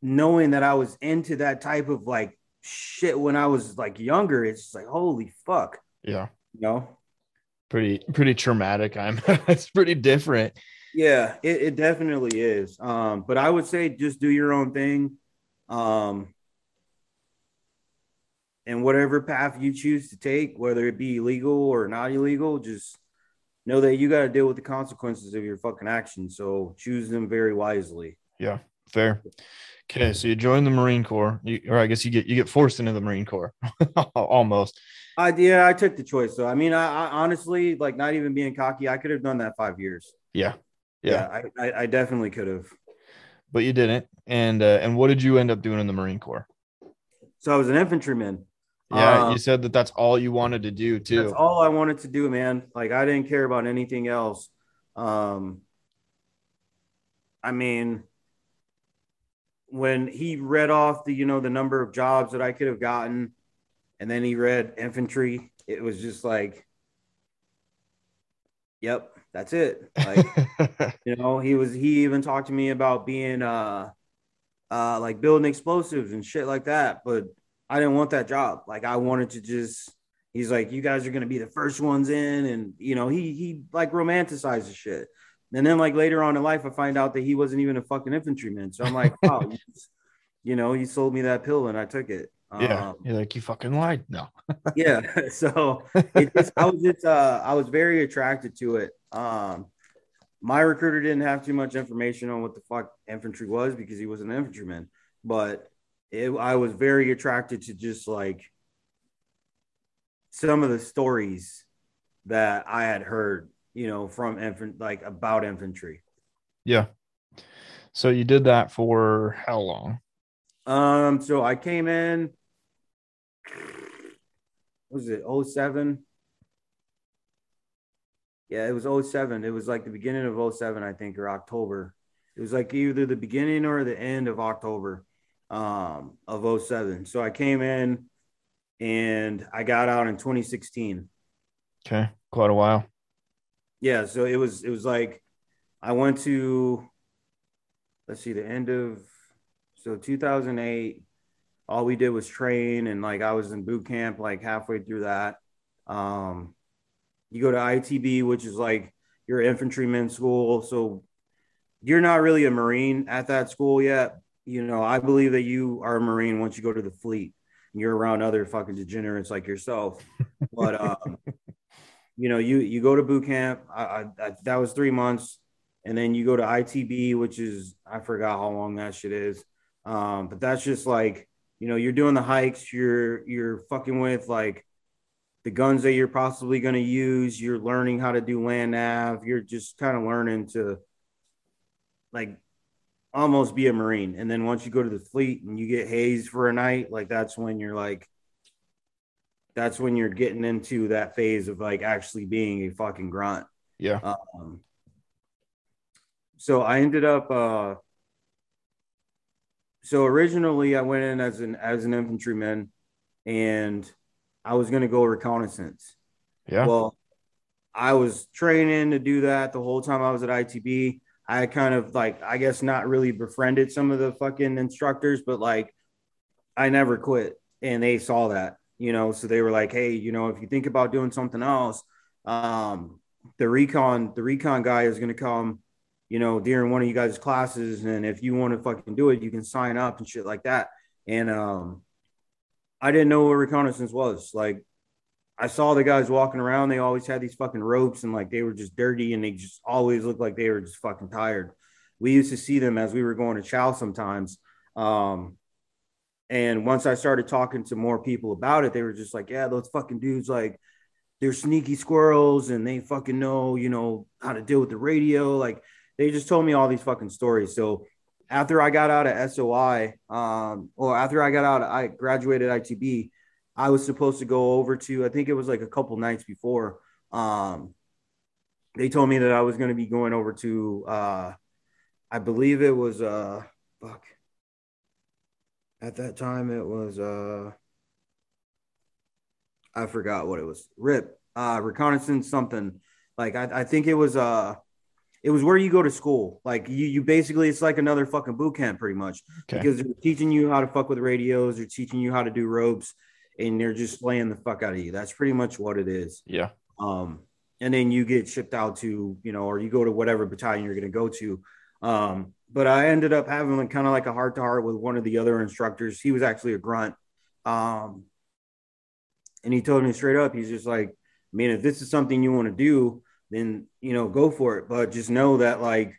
knowing that I was into that type of like shit when I was like younger, it's just like, holy fuck. Yeah. You know, pretty pretty traumatic. I'm it's pretty different. Yeah, it, it definitely is. Um, but I would say just do your own thing. Um, and whatever path you choose to take, whether it be illegal or not illegal, just know that you got to deal with the consequences of your fucking actions. So choose them very wisely. Yeah, fair. Okay, so you join the Marine Corps, you, or I guess you get you get forced into the Marine Corps, almost. I yeah, I took the choice. So I mean, I, I, honestly like not even being cocky. I could have done that five years. Yeah, yeah, yeah I, I, definitely could have. But you didn't. And uh, and what did you end up doing in the Marine Corps? So I was an infantryman. Yeah, um, you said that that's all you wanted to do too. That's all I wanted to do, man. Like I didn't care about anything else. Um, I mean, when he read off the you know the number of jobs that I could have gotten, and then he read infantry, it was just like, yep, that's it. Like you know, he was he even talked to me about being uh uh like building explosives and shit like that, but I didn't want that job. Like I wanted to just he's like, you guys are gonna be the first ones in, and you know, he he like romanticizes shit. And then like later on in life, I find out that he wasn't even a fucking infantryman. So I'm like, wow, you know, he sold me that pill and I took it. Yeah, um, you're like you fucking lied. No. yeah, so it just, I was just uh, I was very attracted to it. Um, my recruiter didn't have too much information on what the fuck infantry was because he was an infantryman, but it, I was very attracted to just like some of the stories that I had heard you know, from infant like about infantry. Yeah. So you did that for how long? Um, so I came in, was it 07? Yeah, it was 07. It was like the beginning of 07, I think, or October. It was like either the beginning or the end of October um, of 07. So I came in and I got out in 2016. Okay, quite a while. Yeah, so it was it was like I went to let's see the end of so 2008 all we did was train and like I was in boot camp like halfway through that. Um you go to ITB which is like your infantryman school, so you're not really a marine at that school yet. You know, I believe that you are a marine once you go to the fleet you're around other fucking degenerates like yourself. But um, you know, you you go to boot camp. I, I, I, that was three months, and then you go to ITB, which is I forgot how long that shit is. Um, but that's just like you know, you're doing the hikes. You're you're fucking with like the guns that you're possibly going to use. You're learning how to do land nav. You're just kind of learning to like almost be a Marine. And then once you go to the fleet and you get hazed for a night, like that's when you're like, that's when you're getting into that phase of like actually being a fucking grunt. Yeah. Um, so I ended up, uh, so originally I went in as an as an infantryman and I was gonna go reconnaissance. Yeah. Well, I was training to do that the whole time I was at ITB. I kind of like, I guess, not really befriended some of the fucking instructors, but like, I never quit, and they saw that, you know. So they were like, "Hey, you know, if you think about doing something else, um, the recon, the recon guy is going to come, you know, during one of you guys' classes, and if you want to fucking do it, you can sign up and shit like that." And um, I didn't know what reconnaissance was. Like, I saw the guys walking around. They always had these fucking ropes and like they were just dirty and they just always looked like they were just fucking tired. We used to see them as we were going to chow sometimes. Um, and once I started talking to more people about it, they were just like, yeah, those fucking dudes, like, they're sneaky squirrels and they fucking know, you know, how to deal with the radio. Like, they just told me all these fucking stories. So after I got out of SOI, um, or after I got out, I graduated ITB, I was supposed to go over to, I think it was like a couple nights before. Um, they told me that I was going to be going over to, uh, I believe it was, uh, fuck. At that time, it was, uh, I forgot what it was. RIP, uh, reconnaissance, something like I, I think it was, uh, it was where you go to school. Like you, you basically, it's like another fucking boot camp, pretty much, okay. because they're teaching you how to fuck with radios. They're teaching you how to do ropes and they're just playing the fuck out of you. That's pretty much what it is. Yeah. Um, and then you get shipped out to, you know, or you go to whatever battalion you're going to go to. Um, but I ended up having like, kind of like a heart to heart with one of the other instructors. He was actually a grunt. Um, and he told me straight up, he's just like, I mean, if this is something you want to do, then, you know, go for it. But just know that like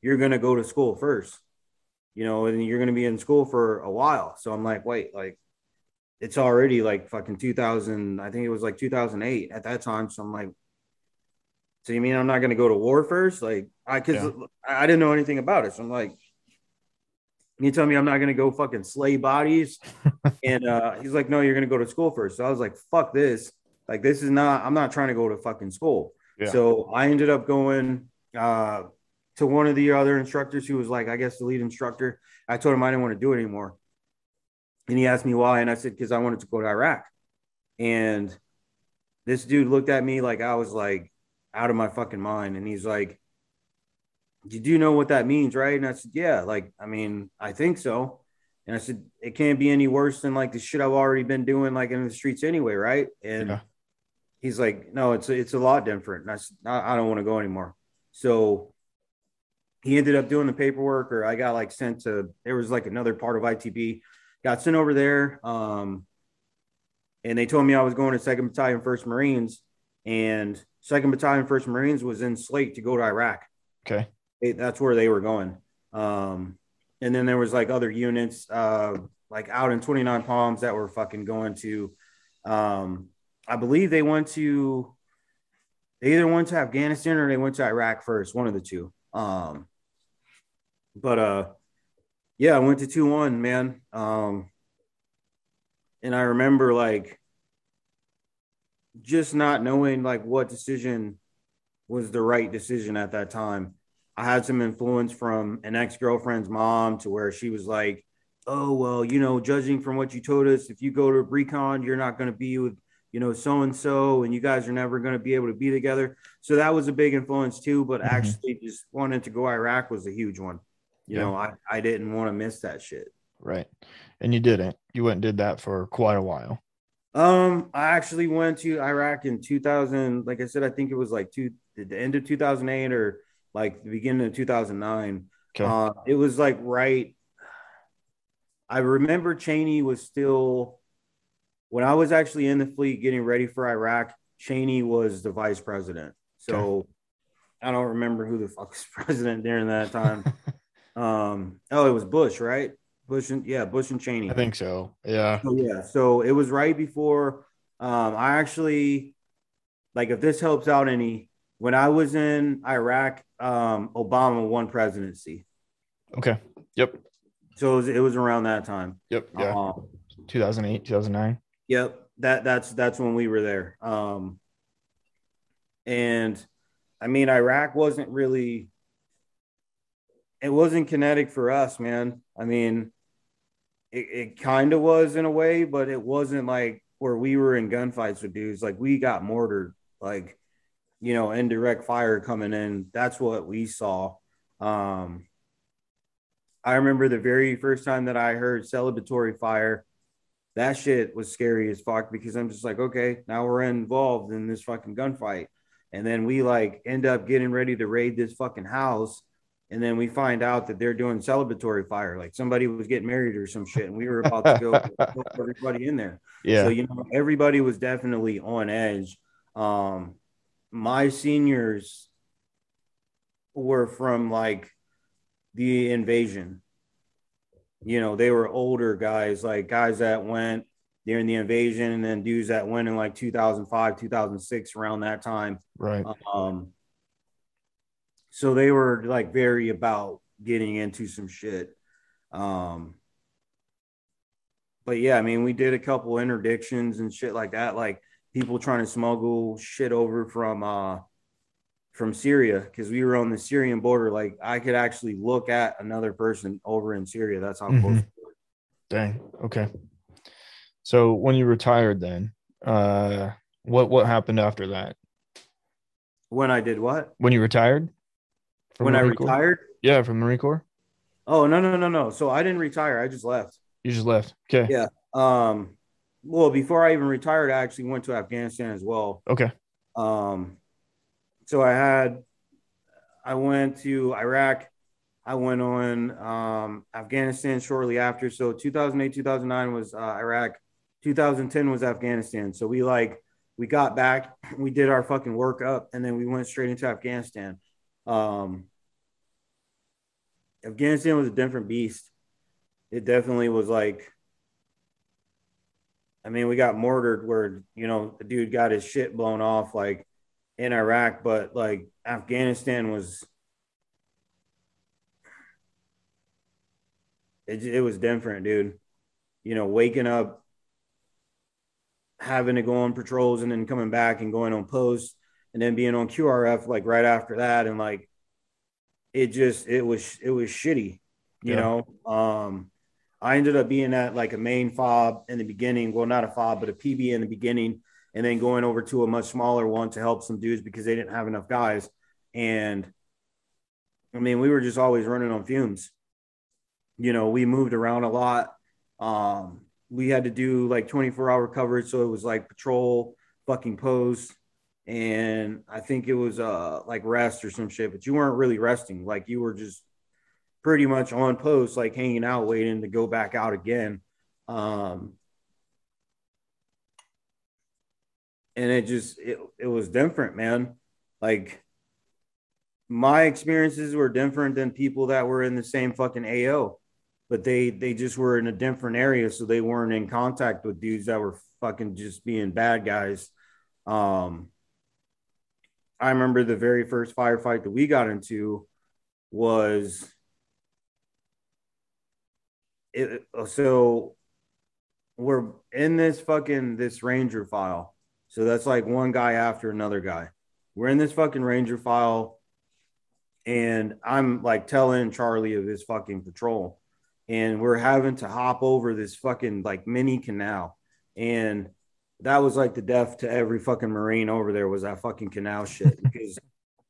you're going to go to school first, you know, and you're going to be in school for a while. So I'm like, wait, like, it's already like fucking 2000 i think it was like 2008 at that time. So i'm like so you mean i'm not going to go to war first? Like i because yeah. i didn't know anything about it. So i'm like you tell me i'm not going to go fucking slay bodies? And uh he's like no you're going to go to school first. So i was like fuck this. Like this is not i'm not trying to go to fucking school. Yeah. so i ended up going uh to one of the other instructors who was like i guess the lead instructor. I told him i didn't want to do it anymore and he asked me why. And I said, because I wanted to go to Iraq. And this dude looked at me like I was like out of my fucking mind. And he's like, Did You do know what that means, right? And I said, Yeah, like, I mean, I think so. And I said, It can't be any worse than like the shit I've already been doing, like in the streets anyway, right? And yeah. he's like, No, it's it's a lot different. And I said, I, I don't want to go anymore. So he ended up doing the paperwork, or I got like sent to there was like another part of ITB got sent over there. Um, and they told me I was going to Second Battalion, First Marines, and Second Battalion, First Marines was in Slate to go to Iraq. Okay, that's where they were going. Um, and then there was like other units, uh, like out in Twenty Nine Palms that were fucking going to. Um, I believe they went to. They either went to Afghanistan or they went to Iraq first, one of the two. Um, but uh, yeah, I went to two one, man. Um, and I remember like just not knowing like what decision was the right decision at that time. I had some influence from an ex girlfriend's mom to where she was like, "Oh well, you know, judging from what you told us, if you go to Recon, you're not going to be with you know so and so, and you guys are never going to be able to be together." So that was a big influence too. But mm-hmm. actually, just wanting to go Iraq was a huge one. You yeah. know, I I didn't want to miss that shit. Right, and you didn't. You went and did that for quite a while. Um, I actually went to Iraq in 2000. Like I said, I think it was like two the end of 2008 or like the beginning of 2009. Okay. Uh, it was like right. I remember Cheney was still when I was actually in the fleet getting ready for Iraq. Cheney was the vice president. So okay. I don't remember who the fuck was president during that time. um, oh, it was Bush, right? Bush and yeah, Bush and Cheney. I think so. Yeah. So, yeah. So it was right before. Um, I actually like if this helps out any when I was in Iraq, um, Obama won presidency. Okay. Yep. So it was, it was around that time. Yep. Yeah. Um, 2008, 2009. Yep. That that's that's when we were there. Um, and I mean, Iraq wasn't really. It wasn't kinetic for us, man. I mean, it, it kind of was in a way, but it wasn't like where we were in gunfights with dudes. Like we got mortared. Like you know, indirect fire coming in. That's what we saw. Um, I remember the very first time that I heard celebratory fire. That shit was scary as fuck because I'm just like, okay, now we're involved in this fucking gunfight. And then we like end up getting ready to raid this fucking house. And then we find out that they're doing celebratory fire. Like somebody was getting married or some shit. And we were about to go put everybody in there. Yeah. So, you know, everybody was definitely on edge. Um, my seniors were from like the invasion. You know, they were older guys, like guys that went during the invasion and then dudes that went in like 2005, 2006, around that time. Right. Um, so they were like very about getting into some shit. Um, but yeah, I mean, we did a couple interdictions and shit like that. Like people trying to smuggle shit over from uh from Syria because we were on the Syrian border. Like I could actually look at another person over in Syria. That's how mm-hmm. close. Dang. Okay. So when you retired, then uh, what what happened after that? When I did what? When you retired? When Marine I retired? Corps? Yeah, from the Marine Corps. Oh no no no no! So I didn't retire. I just left. You just left. Okay. Yeah. Um well, before I even retired, I actually went to Afghanistan as well. Okay. Um, so I had, I went to Iraq. I went on um, Afghanistan shortly after. So 2008, 2009 was uh, Iraq. 2010 was Afghanistan. So we like, we got back, we did our fucking work up, and then we went straight into Afghanistan. Um, Afghanistan was a different beast. It definitely was like I mean, we got mortared where, you know, the dude got his shit blown off like in Iraq, but like Afghanistan was it, it was different, dude. You know, waking up, having to go on patrols and then coming back and going on post and then being on QRF like right after that. And like it just it was it was shitty, you yeah. know. Um I ended up being at like a main fob in the beginning. Well, not a fob, but a PB in the beginning, and then going over to a much smaller one to help some dudes because they didn't have enough guys. And I mean, we were just always running on fumes. You know, we moved around a lot. Um, we had to do like 24 hour coverage. So it was like patrol, fucking post. And I think it was uh like rest or some shit, but you weren't really resting. Like you were just pretty much on post, like hanging out, waiting to go back out again. Um, and it just it, it was different, man. Like my experiences were different than people that were in the same fucking AO, but they they just were in a different area, so they weren't in contact with dudes that were fucking just being bad guys. Um, I remember the very first firefight that we got into was it, so we're in this fucking this ranger file. So that's like one guy after another guy. We're in this fucking ranger file, and I'm like tail end Charlie of his fucking patrol, and we're having to hop over this fucking like mini canal, and that was like the death to every fucking marine over there was that fucking canal shit because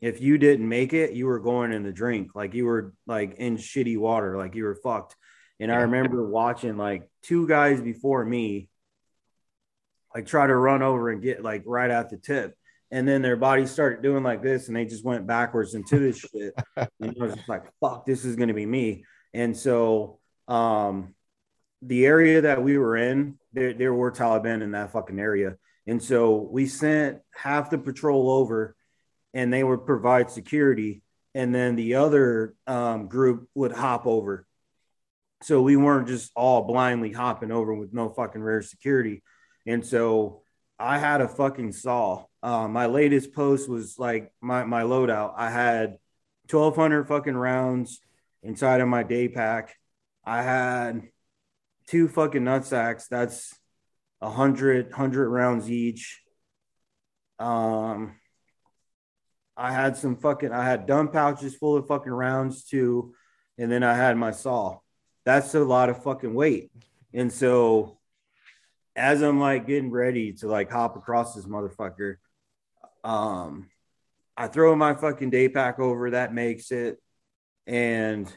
if you didn't make it, you were going in the drink, like you were like in shitty water, like you were fucked. And I remember watching like two guys before me, like try to run over and get like right at the tip. And then their bodies started doing like this and they just went backwards into this shit. and I was just like, fuck, this is going to be me. And so, um, the area that we were in, there, there were Taliban in that fucking area. And so we sent half the patrol over and they would provide security. And then the other um, group would hop over so we weren't just all blindly hopping over with no fucking rear security. And so I had a fucking saw. Uh, my latest post was like my, my loadout. I had 1200 fucking rounds inside of my day pack. I had two fucking nut sacks. That's a hundred, hundred rounds each. Um, I had some fucking, I had dump pouches full of fucking rounds too. And then I had my saw that's a lot of fucking weight. And so as I'm like getting ready to like hop across this motherfucker, um, I throw my fucking day pack over, that makes it. And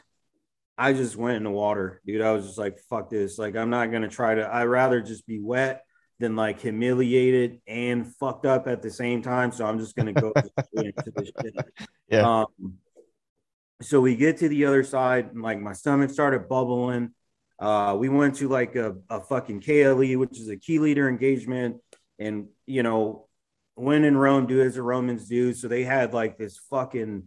I just went in the water, dude. I was just like, fuck this. Like, I'm not gonna try to, I'd rather just be wet than like humiliated and fucked up at the same time. So I'm just gonna go into this shit. Yeah. Um, so we get to the other side and like my stomach started bubbling uh, we went to like a, a fucking KLE, which is a key leader engagement, and you know, when in Rome, do as the Romans do. So they had like this fucking,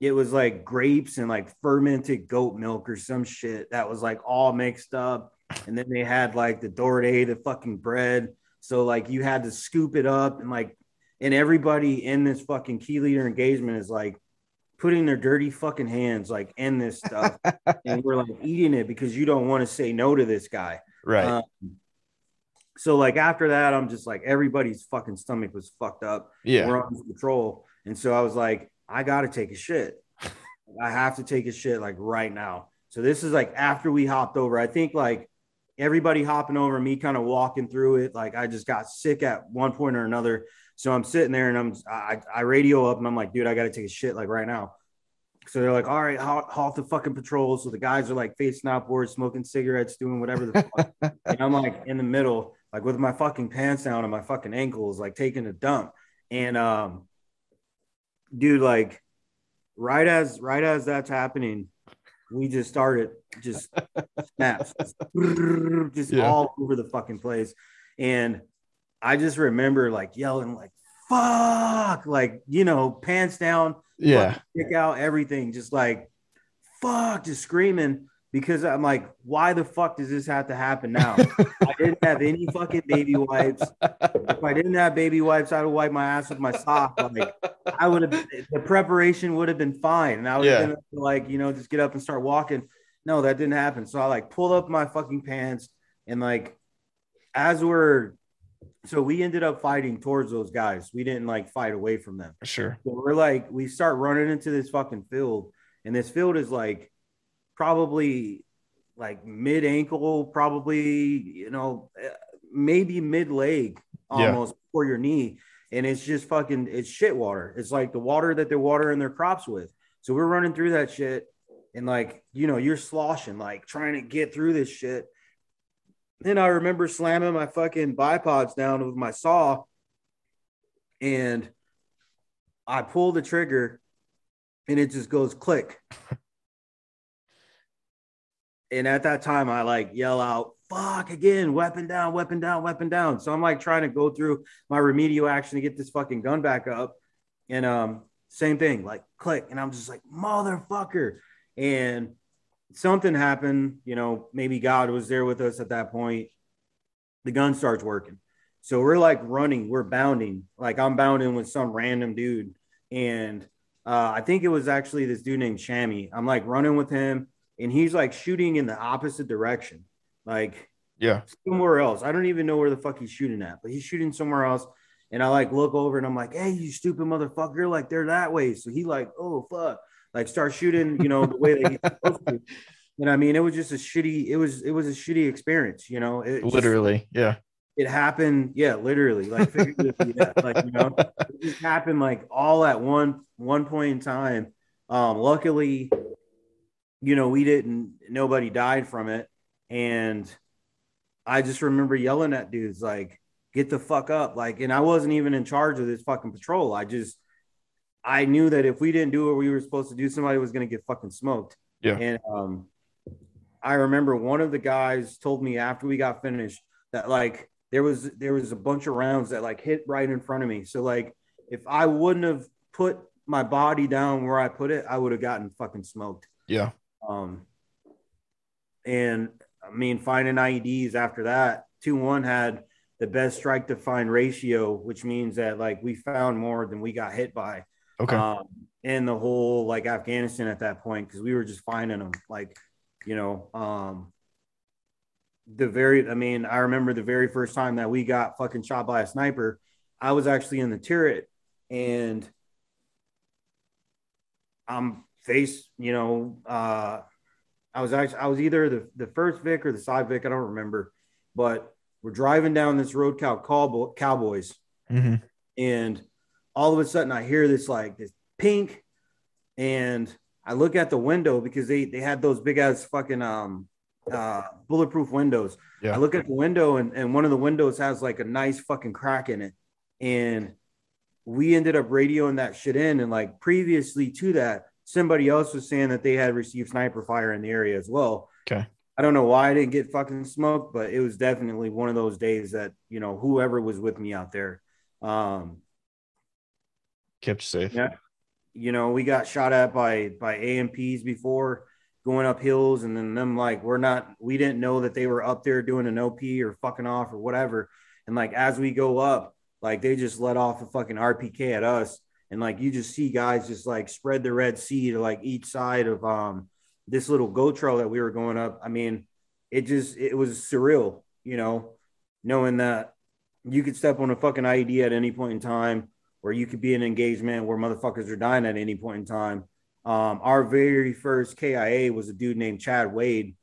it was like grapes and like fermented goat milk or some shit that was like all mixed up, and then they had like the dorde, the fucking bread. So like you had to scoop it up and like, and everybody in this fucking key leader engagement is like putting their dirty fucking hands like in this stuff and we're like eating it because you don't want to say no to this guy. Right. Um, so like after that, I'm just like everybody's fucking stomach was fucked up. Yeah. We're on patrol. And so I was like, I gotta take a shit. I have to take a shit like right now. So this is like after we hopped over. I think like everybody hopping over, me kind of walking through it. Like I just got sick at one point or another. So I'm sitting there and I'm I, I radio up and I'm like, dude, I got to take a shit like right now. So they're like, all right, halt, halt the fucking patrol. So the guys are like facing outboard, smoking cigarettes, doing whatever the fuck. and I'm like in the middle, like with my fucking pants down and my fucking ankles, like taking a dump. And um, dude, like right as right as that's happening, we just started just snaps, just yeah. all over the fucking place. And I just remember like yelling like fuck, like you know, pants down, yeah, kick out everything, just like fuck, just screaming because I'm like, why the fuck does this have to happen now? I didn't have any fucking baby wipes. If I didn't have baby wipes, I would wipe my ass with my sock. Like I would have the preparation would have been fine. And I would yeah. like, you know, just get up and start walking. No, that didn't happen. So I like pulled up my fucking pants and like as we're so we ended up fighting towards those guys. We didn't like fight away from them. Sure. So we're like, we start running into this fucking field, and this field is like probably like mid ankle, probably, you know, maybe mid leg almost yeah. your knee. And it's just fucking, it's shit water. It's like the water that they're watering their crops with. So we're running through that shit. And like, you know, you're sloshing, like trying to get through this shit. Then I remember slamming my fucking bipods down with my saw and I pull the trigger and it just goes click. And at that time, I like yell out, fuck again, weapon down, weapon down, weapon down. So I'm like trying to go through my remedial action to get this fucking gun back up. And um, same thing, like click. And I'm just like, motherfucker. And something happened, you know, maybe God was there with us at that point. The gun starts working. So we're like running, we're bounding. Like I'm bounding with some random dude. And uh, I think it was actually this dude named Shammy. I'm like running with him. And he's like shooting in the opposite direction, like Yeah. somewhere else. I don't even know where the fuck he's shooting at, but he's shooting somewhere else. And I like look over and I'm like, hey, you stupid motherfucker, like they're that way. So he like, oh fuck, like start shooting, you know, the way that he's supposed to. And I mean, it was just a shitty, it was it was a shitty experience, you know. It just- Literally. Yeah. it happened, yeah, literally, like figuratively, yeah, like you know, it just happened like all at one one point in time. Um, luckily, you know, we didn't, nobody died from it, and I just remember yelling at dudes like, "Get the fuck up!" Like, and I wasn't even in charge of this fucking patrol. I just, I knew that if we didn't do what we were supposed to do, somebody was gonna get fucking smoked. Yeah. and um, I remember one of the guys told me after we got finished that like there was there was a bunch of rounds that like hit right in front of me. So like if I wouldn't have put my body down where I put it, I would have gotten fucking smoked. Yeah. Um and I mean finding IEDs after that, 2-1 had the best strike to find ratio, which means that like we found more than we got hit by Okay. um, in the whole like Afghanistan at that point because we were just finding them. Like, you know, um, the very, I mean, I remember the very first time that we got fucking shot by a sniper. I was actually in the turret and I'm face, you know, uh, I was actually, I was either the, the first Vic or the side Vic, I don't remember, but we're driving down this road called Cowboy, Cowboys hmm and all of a sudden I hear this like this pink, and I look at the window because they they had those big ass fucking um uh bulletproof windows. Yeah. I look at the window and, and one of the windows has like a nice fucking crack in it. And we ended up radioing that shit in. And like previously to that, somebody else was saying that they had received sniper fire in the area as well. Okay. I don't know why I didn't get fucking smoked, but it was definitely one of those days that, you know, whoever was with me out there. Um, Kept safe. yeah. You know, we got shot at by by ANPs before going up hills, and then them like we're not we didn't know that they were up there doing an OP or fucking off or whatever. And like as we go up, like they just let off a fucking RPK at us. And like you just see guys just like spread the red sea to like each side of um this little goat trail that we were going up. I mean, it just it was surreal, you know, knowing that you could step on a fucking IED at any point in time, or you could be in an engagement where motherfuckers are dying at any point in time. Um, our very first KIA was a dude named Chad Wade.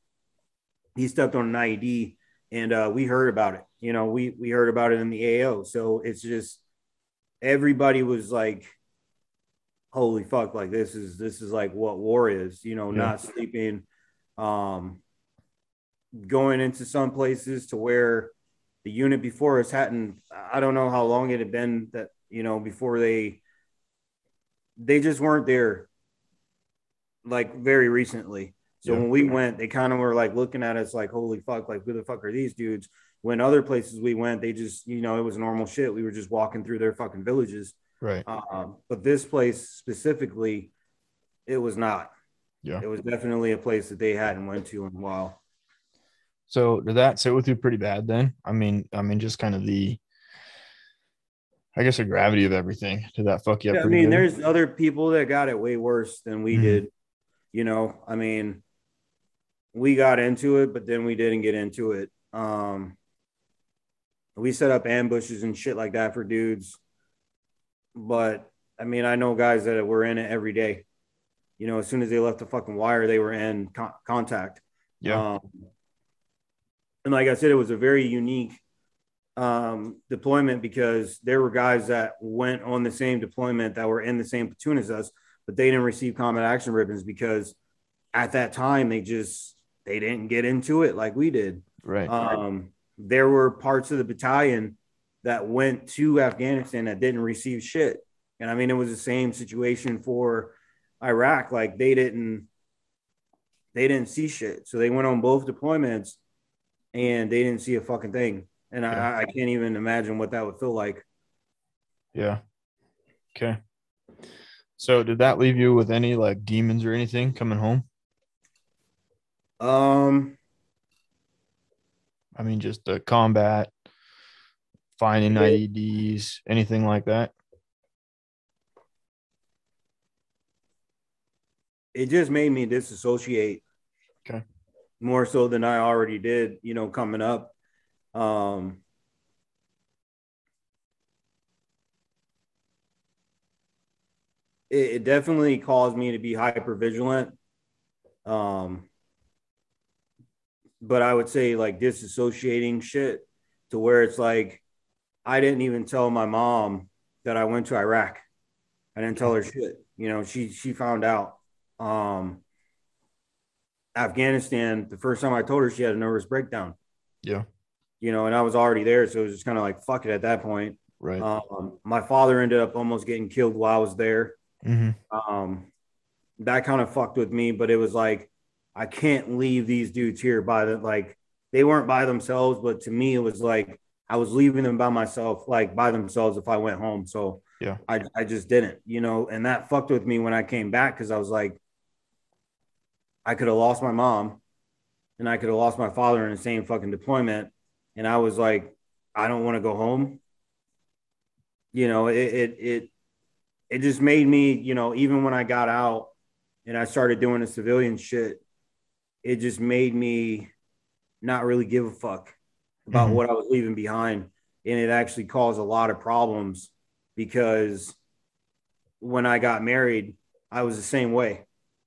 He stepped on an IED, and uh, we heard about it. You know, we we heard about it in the AO. So it's just everybody was like, "Holy fuck!" Like this is this is like what war is. You know, Yeah. not sleeping, um, going into some places to where the unit before us hadn't i don't know how long it had been that you know before they they just weren't there like very recently so Yeah. when we went they kind of were like looking at us like holy fuck like who the fuck are these dudes when other places we went they just you know it was normal shit we were just walking through their fucking villages Right. um, but this place specifically it was not Yeah. it was definitely a place that they hadn't went to in a while So did that sit with you pretty bad then? I mean, I mean, just kind of the, I guess the gravity of everything. Did that fuck you up? Yeah, I mean, good? there's other people that got it way worse than we Mhm. did. You know, I mean, we got into it, but then we didn't get into it. Um, we set up ambushes and shit like that for dudes. But I mean, I know guys that were in it every day. You know, as soon as they left the fucking wire, they were in con- contact. Yeah. Um, and like I said, it was a very unique um, deployment because there were guys that went on the same deployment that were in the same platoon as us, but they didn't receive combat action ribbons because at that time they just they didn't get into it like we did. right. Um, there were parts of the battalion that went to Afghanistan that didn't receive shit. And I mean, it was the same situation for Iraq. Like they didn't, they didn't see shit. So they went on both deployments and they didn't see a fucking thing. And Yeah. I, I can't even imagine what that would feel like. yeah. Okay. So did that leave you with any like demons or anything coming home? Um, I mean, just the combat, finding IEDs, anything like that. it just made me disassociate Okay. More so than I already did, you know, coming up. Um, it, it definitely caused me to be hyper vigilant. Um, but I would say like disassociating shit to where it's like I didn't even tell my mom that I went to Iraq. I didn't tell her shit. You know, she she found out. Um Afghanistan, the first time I told her she had a nervous breakdown. Yeah. You know, and I was already there, so it was just kind of like fuck it at that point. Right. Um, my father ended up almost getting killed while I was there. mm-hmm. Um, that kind of fucked with me, but it was like I can't leave these dudes here by the like they weren't by themselves, but to me it was like I was leaving them by myself, like by themselves if I went home. So Yeah. I I just didn't, you know, and that fucked with me when I came back because I was like, I could have lost my mom and I could have lost my father in the same fucking deployment. And I was like, I don't want to go home. You know, it it it it just made me, you know, even when I got out and I started doing the civilian shit, it just made me not really give a fuck about Mhm. what I was leaving behind. And it actually caused a lot of problems because when I got married, I was the same way.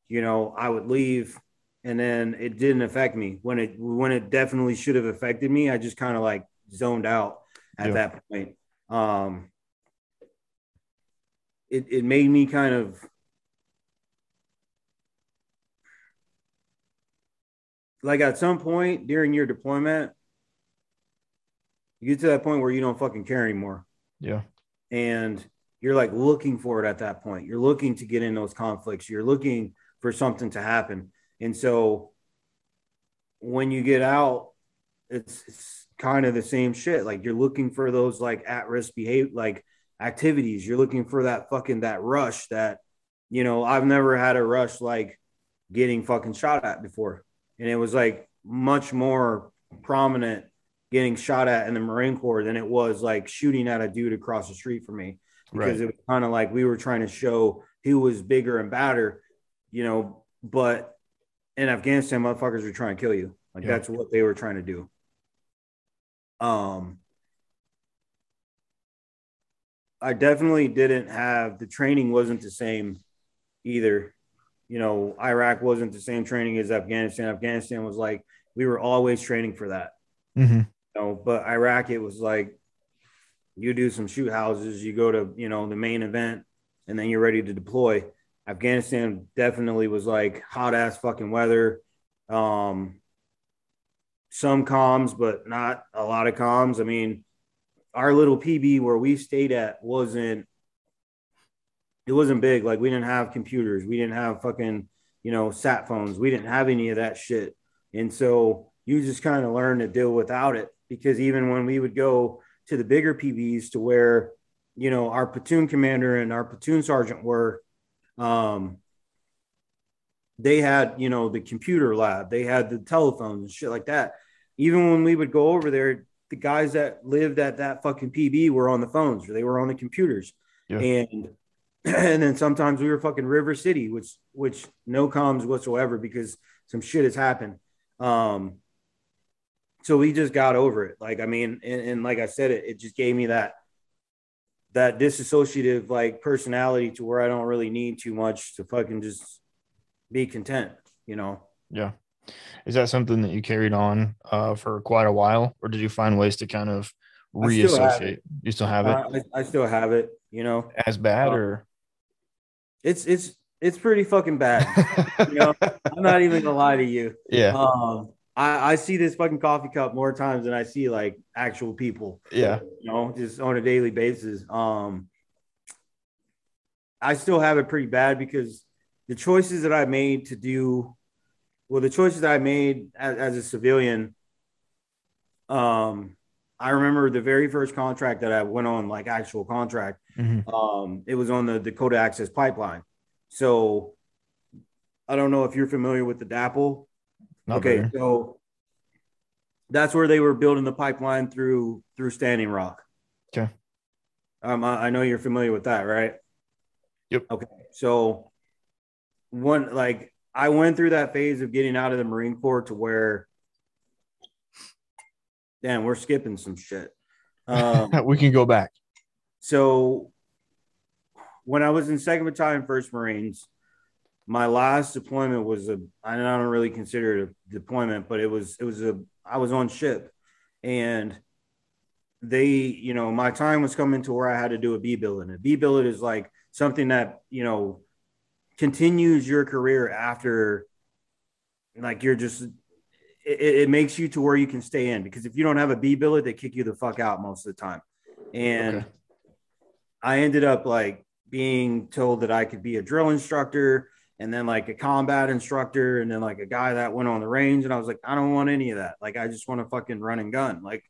You know, I would leave and then it didn't affect me. When it when it definitely should have affected me, I just kind of like zoned out at Yeah. that point. Um it, it made me kind of like at some point during your deployment, you get to that point where you don't fucking care anymore. Yeah. And you're like looking for it at that point. You're looking to get in those conflicts. You're looking for something to happen. And so when you get out, it's, it's kind of the same shit. Like you're looking for those like at risk behavior, like activities. You're looking for that fucking that rush that, you know, I've never had a rush like getting fucking shot at before. And it was like much more prominent getting shot at in the Marine Corps than it was like shooting at a dude across the street from me because Right. it was kind of like we were trying to show who was bigger and badder, you know. But in Afghanistan, motherfuckers were trying to kill you. Like Yeah. that's what they were trying to do. Um, I definitely didn't have the training wasn't the same either. You know, Iraq wasn't the same training as Afghanistan. Afghanistan was like we were always training for that Mm-hmm. you know, but Iraq, it was like you do some shoot houses, you go to, you know, the main event, and then you're ready to deploy. Afghanistan definitely was like hot ass fucking weather. Um, some comms, but not a lot of comms. I mean, our little PB where we stayed at wasn't it wasn't big. Like we didn't have computers, we didn't have fucking, you know, sat phones, we didn't have any of that shit. And so you just kind of learn to deal without it because even when we would go to the bigger PBs to where, you know, our platoon commander and our platoon sergeant were, um, they had, you know, the computer lab, they had the telephones and shit like that. Even when we would go over there, the guys that lived at that fucking PB were on the phones or they were on the computers. Yeah. And and then sometimes we were fucking River City, which which no comms whatsoever because some shit has happened. Um so we just got over it. Like, I mean, and, and like I said, it, it just gave me that that disassociative like personality to where I don't really need too much to fucking just be content, you know. Yeah. Is that something that you carried on uh, for quite a while, or did you find ways to kind of I still reassociate? You still have it I, I still have it, you know. as bad, uh, or It's it's it's pretty fucking bad. You know, I'm not even gonna lie to you. yeah, Um, I, I see this fucking coffee cup more times than I see like actual people. yeah, you know, just on a daily basis. Um, I still have it pretty bad because the choices that I made to do, well, the choices that I made as, as a civilian, um, I remember the very first contract that I went on, like actual contract, Mhm. um, it was on the Dakota Access Pipeline. So I don't know if you're familiar with the DAPL. Not okay, very. so that's where they were building the pipeline through through Standing Rock. Okay. Um, I, I know you're familiar with that, right? Yep. Okay, so one like I went through that phase of getting out of the Marine Corps to where, damn, we're skipping some shit. Um, we can go back. So when I was in Second Battalion, First Marines, my last deployment was a I don't really consider it a deployment, but it was it was a I was on ship and they, you know, my time was coming to where I had to do a B billet. A B billet is like something that, you know, continues your career after like you're just it, it, makes you to where you can stay in because if you don't have a B billet, they kick you the fuck out most of the time. And okay. I ended up like being told that I could be a drill instructor and then like a combat instructor and then like a guy that went on the range. And I was like I don't want any of that. Like I just want to fucking run and gun. Like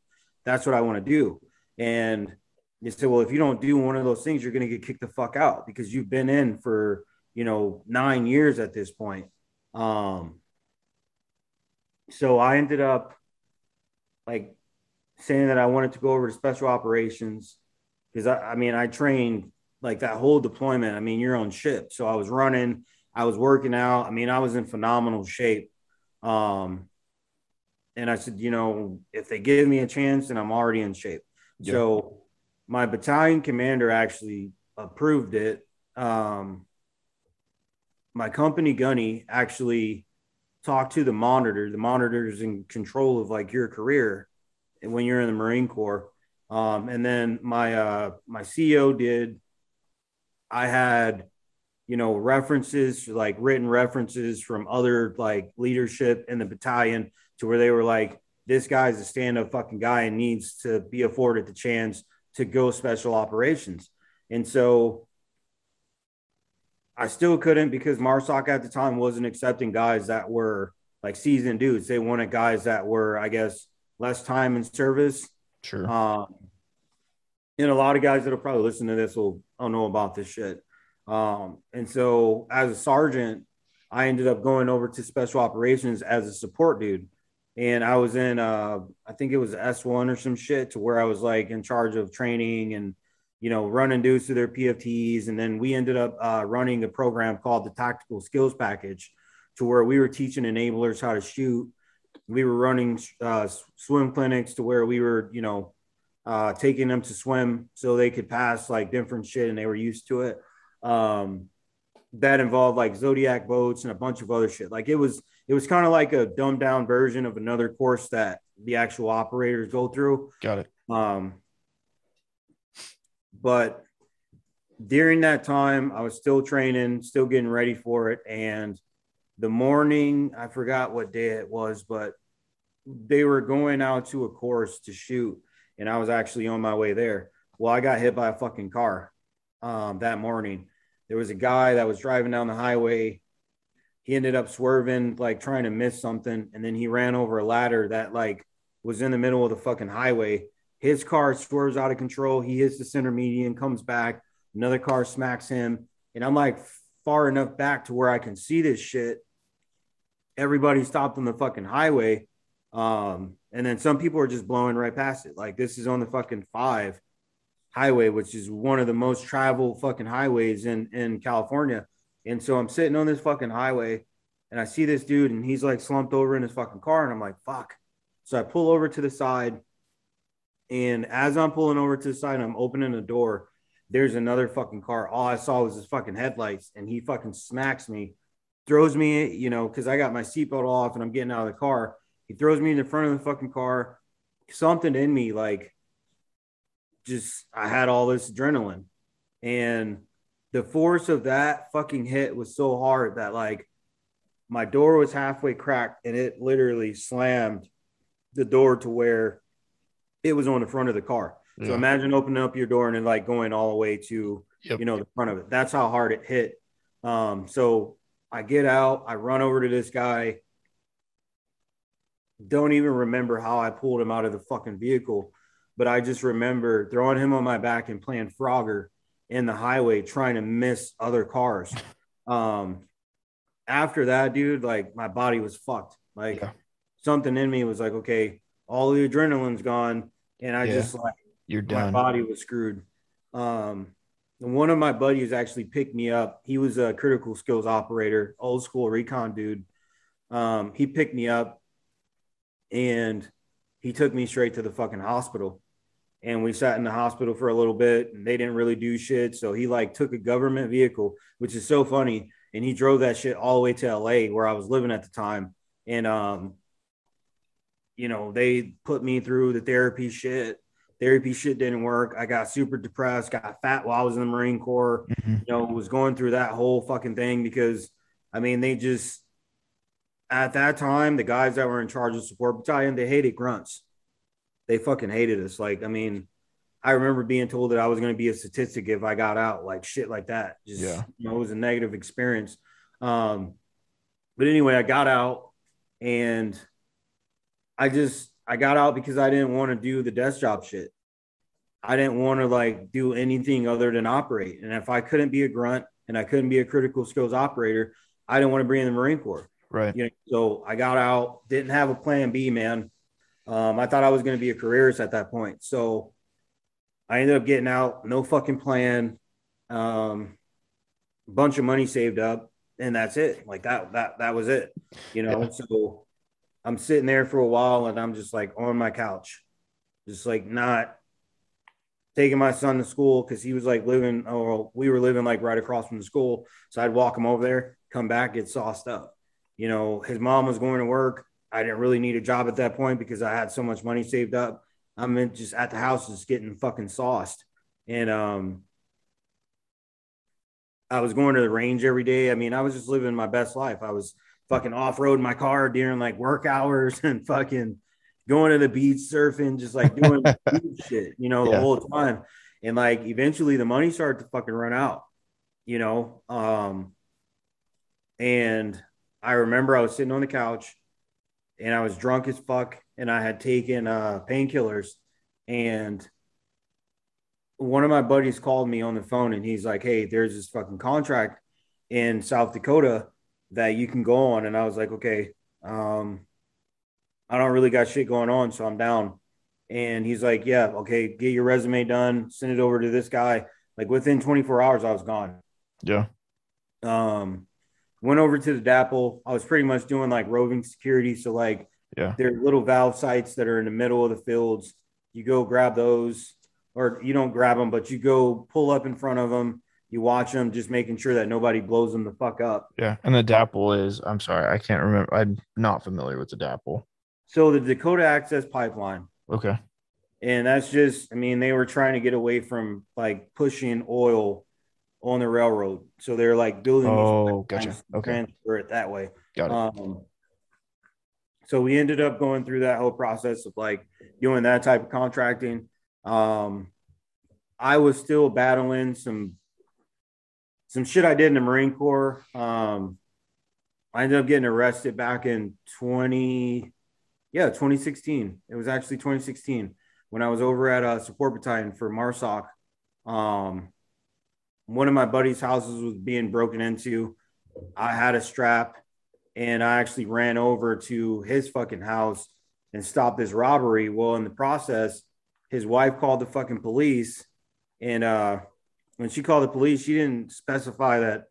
that's what I want to do. And you said well if you don't do one of those things you're going to get kicked the fuck out because you've been in for you know 9 years at this point. Um so I ended up like saying that I wanted to go over to special operations because I, I mean I trained like that whole deployment. I mean, you're on ship. So I was running, I was working out. I mean, I was in phenomenal shape. Um, and I said, you know, if they give me a chance, then I'm already in shape. Yeah. So my battalion commander actually approved it. Um, my company gunny actually talked to the monitor. The monitor is in control of like your career when you're in the Marine Corps. Um, and then my uh, my CEO did I had, you know, references like written references from other like leadership in the battalion to where they were like, this guy's a stand up fucking guy and needs to be afforded the chance to go special operations. And so I still couldn't because MARSOC at the time wasn't accepting guys that were like seasoned dudes. They wanted guys that were, I guess, less time in service. Sure. Um, and a lot of guys that'll probably listen to this will don't know about this shit. Um, and so as a sergeant, I ended up going over to special operations as a support dude. And I was in uh I think it was S1 or some shit to where I was like in charge of training and you know running dudes through their PFTs. And then we ended up uh, running a program called the Tactical Skills Package to where we were teaching enablers how to shoot. We were running uh, swim clinics to where we were, you know, uh, taking them to swim so they could pass like different shit and they were used to it. Um, that involved like zodiac boats and a bunch of other shit. Like it was, it was kind of like a dumbed down version of another course that the actual operators go through. Got it. Um, but during that time, I was still training, still getting ready for it. And the morning, I forgot what day it was, but they were going out to a course to shoot and I was actually on my way there. Well, I got hit by a fucking car um, that morning. There was a guy that was driving down the highway. He ended up swerving, like trying to miss something, and then he ran over a ladder that like was in the middle of the fucking highway. His car swerves out of control. He hits the center median, comes back. Another car smacks him, and I'm like far enough back to where I can see this shit. Everybody stopped on the fucking highway. Um, and then some people are just blowing right past it. Like this is on the fucking five highway, which is one of the most traveled fucking highways in in California. And so I'm sitting on this fucking highway and I see this dude and he's like slumped over in his fucking car and I'm like, fuck. So I pull over to the side. And as I'm pulling over to the side, I'm opening the door. There's another fucking car. All I saw was his fucking headlights and he fucking smacks me, throws me, you know, because I got my seatbelt off and I'm getting out of the car he throws me in the front of the fucking car. Something in me, like, just I had all this adrenaline, and the force of that fucking hit was so hard that like my door was halfway cracked, and it literally slammed the door to where it was on the front of the car. Yeah. So imagine opening up your door and then like going all the way to yep. you know the front of it. That's how hard it hit. Um, so I get out, I run over to this guy don't even remember how I pulled him out of the fucking vehicle, but I just remember throwing him on my back and playing Frogger in the highway trying to miss other cars. Um, after that, dude, like my body was fucked. Like yeah. something in me was like, okay, all the adrenaline's gone, and I yeah. just like you're done. My body was screwed. Um, one of my buddies actually picked me up. He was a critical skills operator, old school recon dude. Um, he picked me up and he took me straight to the fucking hospital. And we sat in the hospital for a little bit and they didn't really do shit. So he like took a government vehicle, which is so funny. And he drove that shit all the way to LA where I was living at the time. And um, you know, they put me through the therapy shit therapy shit didn't work. I got super depressed, got fat while I was in the Marine Corps, mm-hmm. you know, was going through that whole fucking thing because I mean, they just at that time, the guys that were in charge of support battalion, they hated grunts. They fucking hated us. Like, I mean, I remember being told that I was going to be a statistic if I got out, like shit like that. Just, yeah. you know, it was a negative experience. Um, but anyway, I got out and I just I got out because I didn't want to do the desk job shit. I didn't want to like do anything other than operate. And if I couldn't be a grunt and I couldn't be a critical skills operator, I didn't want to be in the Marine Corps. Right. You know, so I got out, didn't have a plan B, man. Um, I thought I was going to be a careerist at that point. So I ended up getting out, no fucking plan, um, bunch of money saved up, and that's it. Like that, that, that was it, you know? Yeah. So I'm sitting there for a while and I'm just like on my couch, just like not taking my son to school because he was like living, or we were living like right across from the school. So I'd walk him over there, come back, get sauced up. You know, his mom was going to work. I didn't really need a job at that point because I had so much money saved up. I'm just at the house, just getting fucking sauced. And um, I was going to the range every day. I mean, I was just living my best life. I was fucking off road my car during like work hours and fucking going to the beach, surfing, just like doing shit, you know, the yeah. whole time. And like eventually the money started to fucking run out, you know. Um, and I remember I was sitting on the couch and I was drunk as fuck and I had taken uh painkillers and one of my buddies called me on the phone and he's like, Hey, there's this fucking contract in South Dakota that you can go on. And I was like, okay, um, I don't really got shit going on, so I'm down. And he's like, yeah, okay, get your resume done, send it over to this guy. Like within 24 hours, I was gone. Yeah. Um, went over to the DAPL. I was pretty much doing like roving security. So like, yeah, there are little valve sites that are in the middle of the fields. You go grab those, or you don't grab them, but you go pull up in front of them you watch them, just making sure that nobody blows them the fuck up. Yeah, and the DAPL is I'm sorry, I can't remember. I'm not familiar with the DAPL. So the Dakota Access Pipeline. Okay. And that's just, I mean, they were trying to get away from like pushing oil on the railroad. So they're like building. Oh, gotcha. Okay. Transfer it that way. Got it. Um, so we ended up going through that whole process of like doing that type of contracting. Um, I was still battling some some shit I did in the Marine Corps. Um, I ended up getting arrested back in 20, yeah, 2016. It was actually 2016 when I was over at a support battalion for MARSOC. Um, one of my buddy's houses was being broken into. I had a strap and I actually ran over to his fucking house and stopped this robbery. Well, in the process, his wife called the fucking police and uh when she called the police, she didn't specify that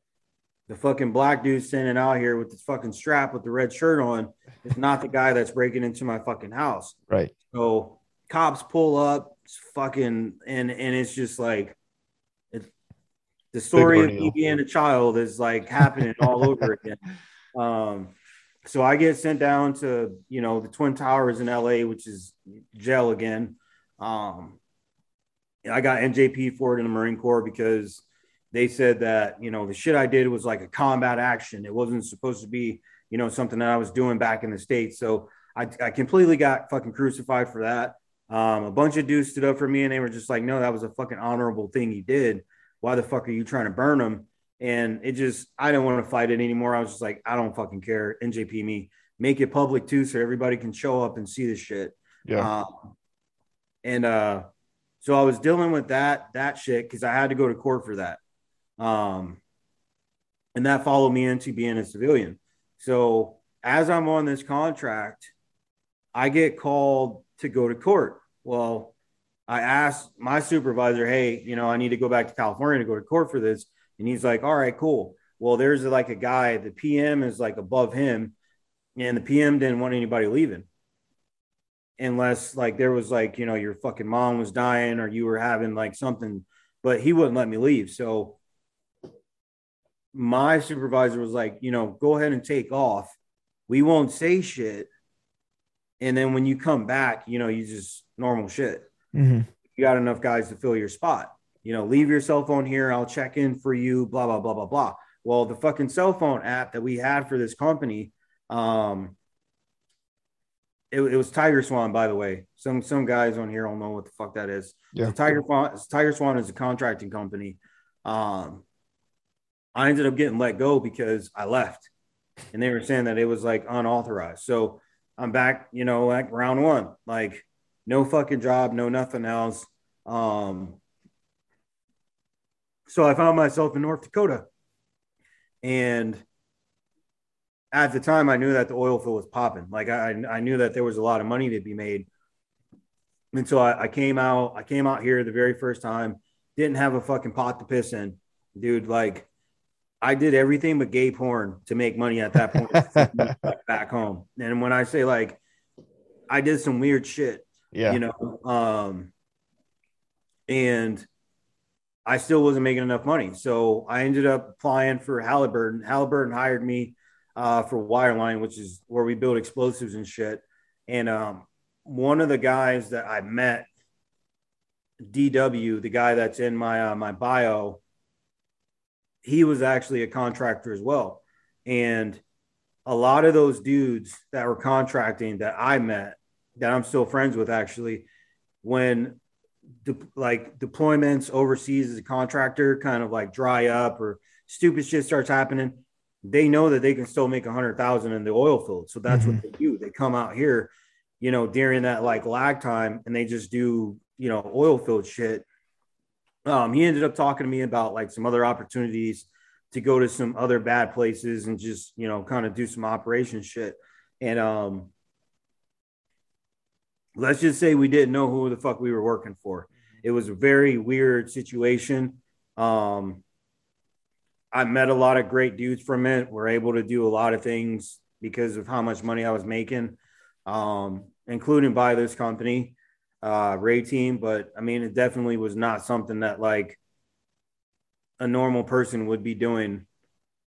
the fucking black dude standing out here with this fucking strap with the red shirt on is not the guy that's breaking into my fucking house. Right. So cops pull up, fucking, and and it's just like it's the story of me being a child is like happening all over again. Um, so I get sent down to you know the Twin Towers in LA, which is jail again. Um, I got NJP for it in the Marine Corps because they said that, you know, the shit I did was like a combat action. It wasn't supposed to be, you know, something that I was doing back in the States. So I, I completely got fucking crucified for that. Um, a bunch of dudes stood up for me and they were just like, no, that was a fucking honorable thing he did. Why the fuck are you trying to burn him? And it just, I didn't want to fight it anymore. I was just like, I don't fucking care. NJP me, make it public too, so everybody can show up and see this shit. Yeah. Uh, and uh, so I was dealing with that that shit because I had to go to court for that. Um, and that followed me into being a civilian. So as I'm on this contract, I get called to go to court. Well, I asked my supervisor, hey, you know, I need to go back to California to go to court for this. And he's like, all right, cool. Well, there's like a guy, the PM is like above him, and the PM didn't want anybody leaving unless like there was like, you know, your fucking mom was dying or you were having like something, but he wouldn't let me leave. So my supervisor was like, you know, go ahead and take off. We won't say shit. And then when you come back, you know, you just normal shit. Mm-hmm. You got enough guys to fill your spot. You know, leave your cell phone here. I'll check in for you, blah, blah, blah, blah, blah. Well, the fucking cell phone app that we had for this company, um, it, it was Tiger Swan, by the way. Some some guys on here don't know what the fuck that is. Yeah. So Tiger Swan, Tiger Swan is a contracting company. Um, I ended up getting let go because I left, and they were saying that it was like unauthorized. So I'm back, you know, like round one, like no fucking job, no nothing else. Um, so I found myself in North Dakota, and at the time I knew that the oil field was popping. Like I, I knew that there was a lot of money to be made, and so I, I came out. I came out here the very first time. Didn't have a fucking pot to piss in, dude. Like I did everything but gay porn to make money at that point back home. And when I say like I did some weird shit, Yeah. you know, um, and I still wasn't making enough money. So I ended up applying for Halliburton. Halliburton hired me uh, for Wireline, which is where we build explosives and shit. And um, one of the guys that I met, DW, the guy that's in my uh, my bio, he was actually a contractor as well. And a lot of those dudes that were contracting that I met, that I'm still friends with, actually, when de- like deployments overseas as a contractor kind of like dry up or stupid shit starts happening, they know that they can still make a hundred thousand in the oil field. So that's what they do. They come out here, you know, during that like lag time and they just do, you know, oil field shit. Um, he ended up talking to me about like some other opportunities to go to some other bad places and just, you know, kind of do some operation shit. And um let's just say we didn't know who the fuck we were working for. It was a very weird situation. Um, I met a lot of great dudes from it. We're able to do a lot of things because of how much money I was making, um, including by this company, uh, Raid Team. But I mean, it definitely was not something that like a normal person would be doing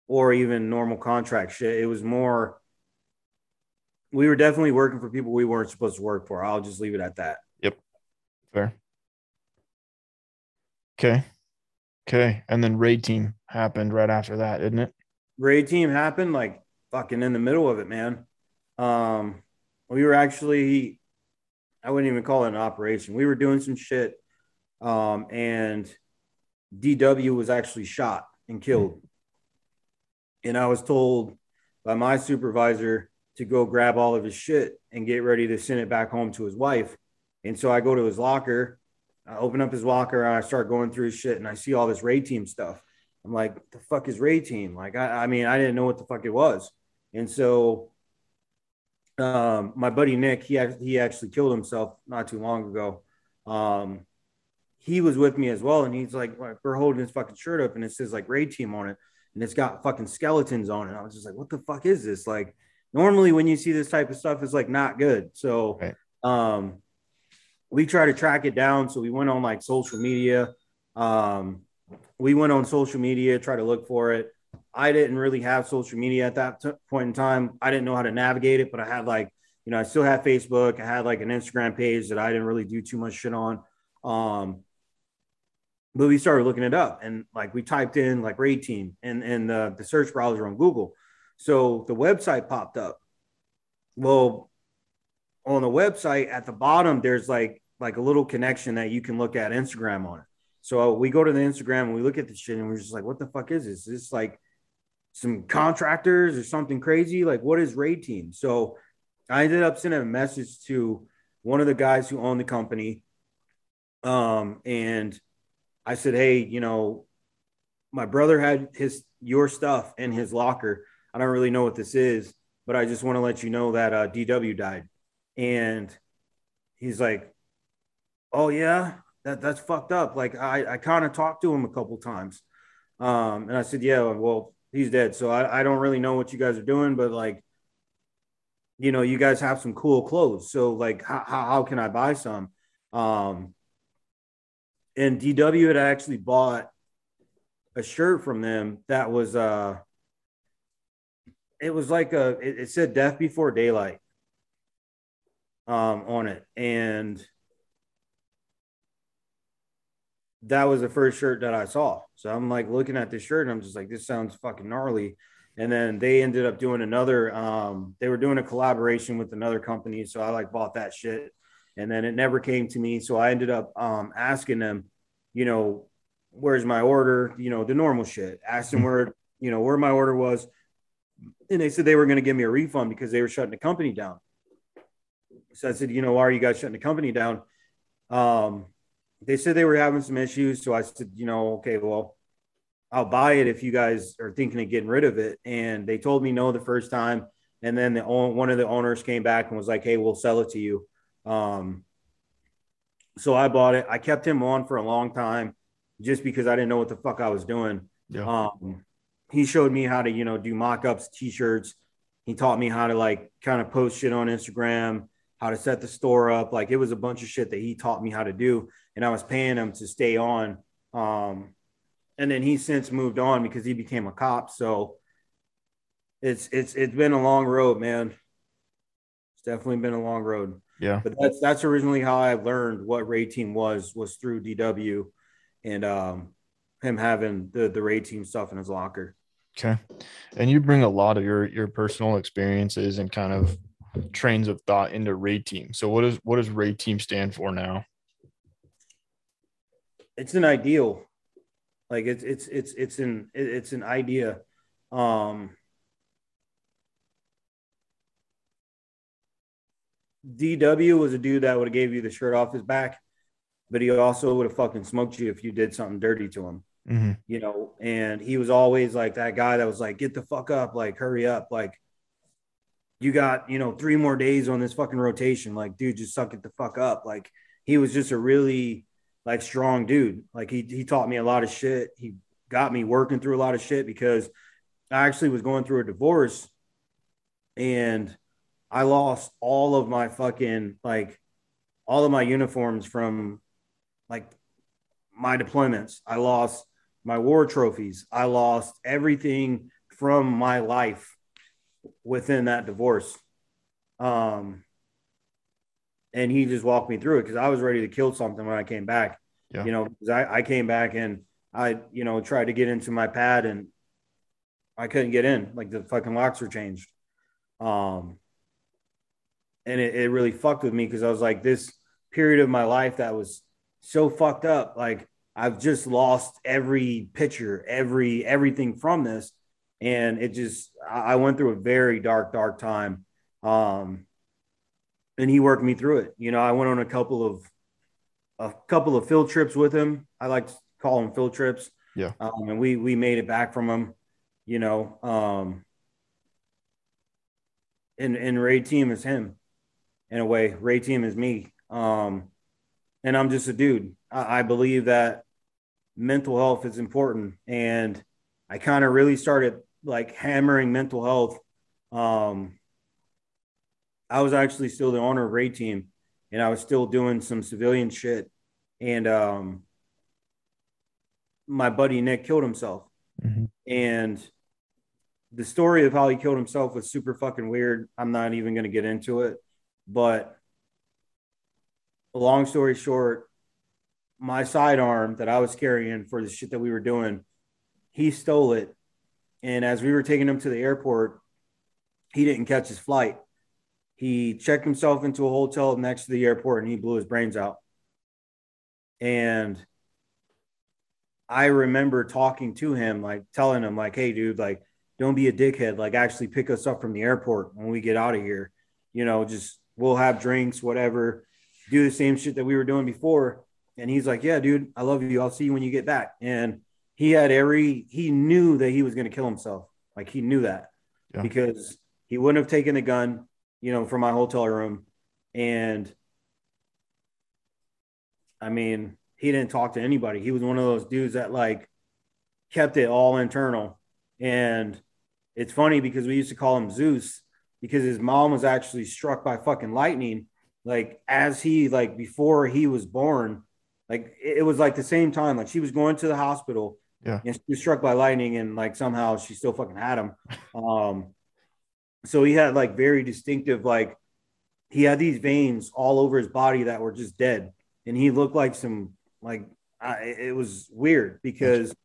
or even normal contract shit. It was more we were definitely working for people we weren't supposed to work for. I'll just leave it at that. Yep. Fair. Okay. Okay. And then raid team happened right after that, isn't it? Raid team happened like fucking in the middle of it, man. Um, we were actually, I wouldn't even call it an operation. We were doing some shit, um, and DW was actually shot and killed. And I was told by my supervisor to go grab all of his shit and get ready to send it back home to his wife. And so I go to his locker, I open up his locker, and I start going through his shit, and I see all this raid team stuff. I'm like, the fuck is raid team? Like, I, I mean, I didn't know what the fuck it was. And so um, my buddy Nick, he he actually killed himself not too long ago. Um, he was with me as well, and he's like, we're holding his fucking shirt up, and it says like raid team on it, and it's got fucking skeletons on it. I was just like, what the fuck is this? Like, normally when you see this type of stuff, it's like not good. So, Right. um, we try to track it down. So we went on like social media. Um, we went on social media, try to look for it. I didn't really have social media at that t- point in time. I didn't know how to navigate it, but I had like, you know, I still had Facebook. I had like an Instagram page that I didn't really do too much shit on. Um, but we started looking it up and like we typed in like raid team and and the, the search browser on Google. So the website popped up. Well, on the website at the bottom, there's like like a little connection that you can look at Instagram on it. So we go to the Instagram and we look at the shit and we're just like, what the fuck is this? Is this like some contractors or something crazy? Like, what is raid team? So I ended up sending a message to one of the guys who owned the company. Um, and I said, Hey, you know, my brother had his your stuff in his locker. I don't really know what this is, but I just want to let you know that uh, DW died. And he's like, oh yeah, that that's fucked up. Like I I kind of talked to him a couple times, um, and I said, yeah, well he's dead, so I I don't really know what you guys are doing, but like. You know, you guys have some cool clothes. So, like, how, how can I buy some? Um, and DW had actually bought a shirt from them that was uh it was like a it, it said death before daylight um on it and that was the first shirt that I saw. So I'm like looking at this shirt and I'm just like, this sounds fucking gnarly. And then they ended up doing another, um, they were doing a collaboration with another company. So I like bought that shit. And then it never came to me. So I ended up um, asking them, you know, where's my order? You know, the normal shit. Asked them where, you know, where my order was. And they said they were going to give me a refund because they were shutting the company down. So I said, you know, why are you guys shutting the company down? Um, they said they were having some issues. So I said, you know, okay, well, I'll buy it if you guys are thinking of getting rid of it. And they told me no the first time. And then the one of the owners came back and was like, hey, we'll sell it to you. Um, so I bought it. I kept him on for a long time just because I didn't know what the fuck I was doing. Yeah. Um, he showed me how to, you know, do mock-ups, t-shirts. He taught me how to like kind of post shit on Instagram, how to set the store up. Like it was a bunch of shit that he taught me how to do. And I was paying him to stay on. Um, and then he since moved on because he became a cop. So it's it's it's been a long road, man. It's definitely been a long road. Yeah. But that's that's originally how I learned what Raid Team was was through DW and um him having the the Raid Team stuff in his locker. Okay. And you bring a lot of your your personal experiences and kind of trains of thought into Raid Team. So what does what does Raid Team stand for now? It's an ideal. Like it's it's it's it's an it's an idea. Um DW was a dude that would have gave you the shirt off his back, but he also would have fucking smoked you if you did something dirty to him. Mm-hmm. You know, and he was always like that guy that was like, get the fuck up, like hurry up, like you got, you know, three more days on this fucking rotation. Like, dude, just suck it the fuck up. Like he was just a really like strong dude. Like he he taught me a lot of shit. He got me working through a lot of shit because I actually was going through a divorce and I lost all of my fucking like all of my uniforms from like my deployments. I lost my war trophies. I lost everything from my life within that divorce. Um, and he just walked me through it because I was ready to kill something when I came back. Yeah. You know, because I, I came back and I, you know, tried to get into my pad and I couldn't get in. Like the fucking locks were changed. Um, and it, it really fucked with me because I was like, this period of my life that was so fucked up. Like I've just lost every picture, every everything from this, and it just I went through a very dark, dark time. Um, and he worked me through it. You know, I went on a couple of a couple of field trips with him. I like to call them field trips. Yeah. Um, and we we made it back from him. You know, um, and and Raid Team is him in a way. Raid Team is me. Um, and I'm just a dude. I, I believe that mental health is important, and I kind of really started like hammering mental health. Um, I was actually still the owner of Raid Team, and I was still doing some civilian shit. And um, my buddy Nick killed himself, mm-hmm. and the story of how he killed himself was super fucking weird. I'm not even going to get into it. But long story short, my sidearm that I was carrying for the shit that we were doing, he stole it. And as we were taking him to the airport, he didn't catch his flight. He checked himself into a hotel next to the airport and he blew his brains out. And I remember talking to him, like telling him, like, hey, dude, like, don't be a dickhead. Like, actually pick us up from the airport when we get out of here. You know, just we'll have drinks, whatever, do the same shit that we were doing before. And he's like, Yeah, dude, I love you. I'll see you when you get back. And he had every, he knew that he was going to kill himself. Like he knew that yeah. because he wouldn't have taken the gun, you know, from my hotel room. And I mean, he didn't talk to anybody. He was one of those dudes that like kept it all internal. And it's funny because we used to call him Zeus because his mom was actually struck by fucking lightning. Like as he like before he was born, like it was like the same time. Like she was going to the hospital. Yeah. And she was struck by lightning and like somehow she still fucking had him. Um so he had like very distinctive like he had these veins all over his body that were just dead and he looked like some like I, it was weird because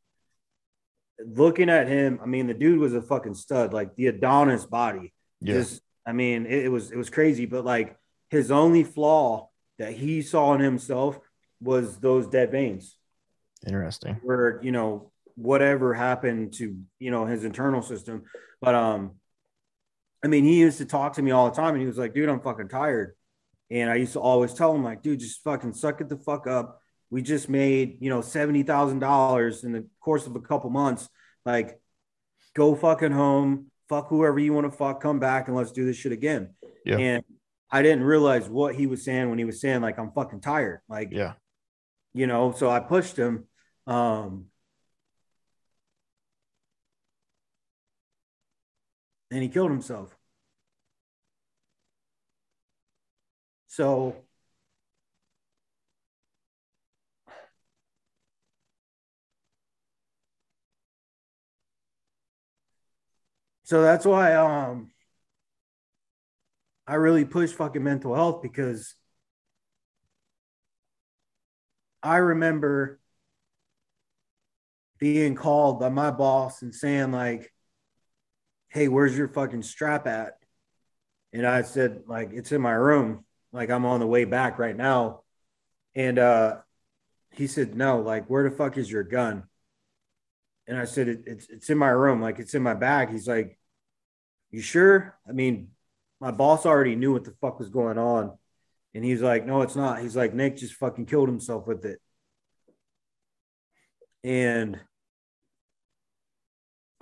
looking at him i mean the dude was a fucking stud like the adonis body Yeah. just i mean it, it was it was crazy but like his only flaw that he saw in himself was those dead veins Interesting. where you know whatever happened to you know his internal system. But um i mean he used to talk to me all the time and he was like dude i'm fucking tired. And i used to always tell him like dude just fucking suck it the fuck up. We just made you know $70000 in the course of a couple months. Like go fucking home. Fuck whoever you want to fuck. Come back and let's do this shit again. Yeah. and i didn't realize what he was saying when he was saying like i'm fucking tired. Like Yeah. you know so i pushed him um and he killed himself. So so that's why um i really push fucking mental health because I remember being called by my boss and saying like, "Hey, where's your fucking strap at?" And I said like, "It's in my room. Like I'm on the way back right now." And uh he said, "No, like where the fuck is your gun?" And I said, it, "It's it's in my room. Like it's in my bag." He's like, "You sure?" I mean, my boss already knew what the fuck was going on. And he's like, no, it's not. He's like, Nick just fucking killed himself with it. And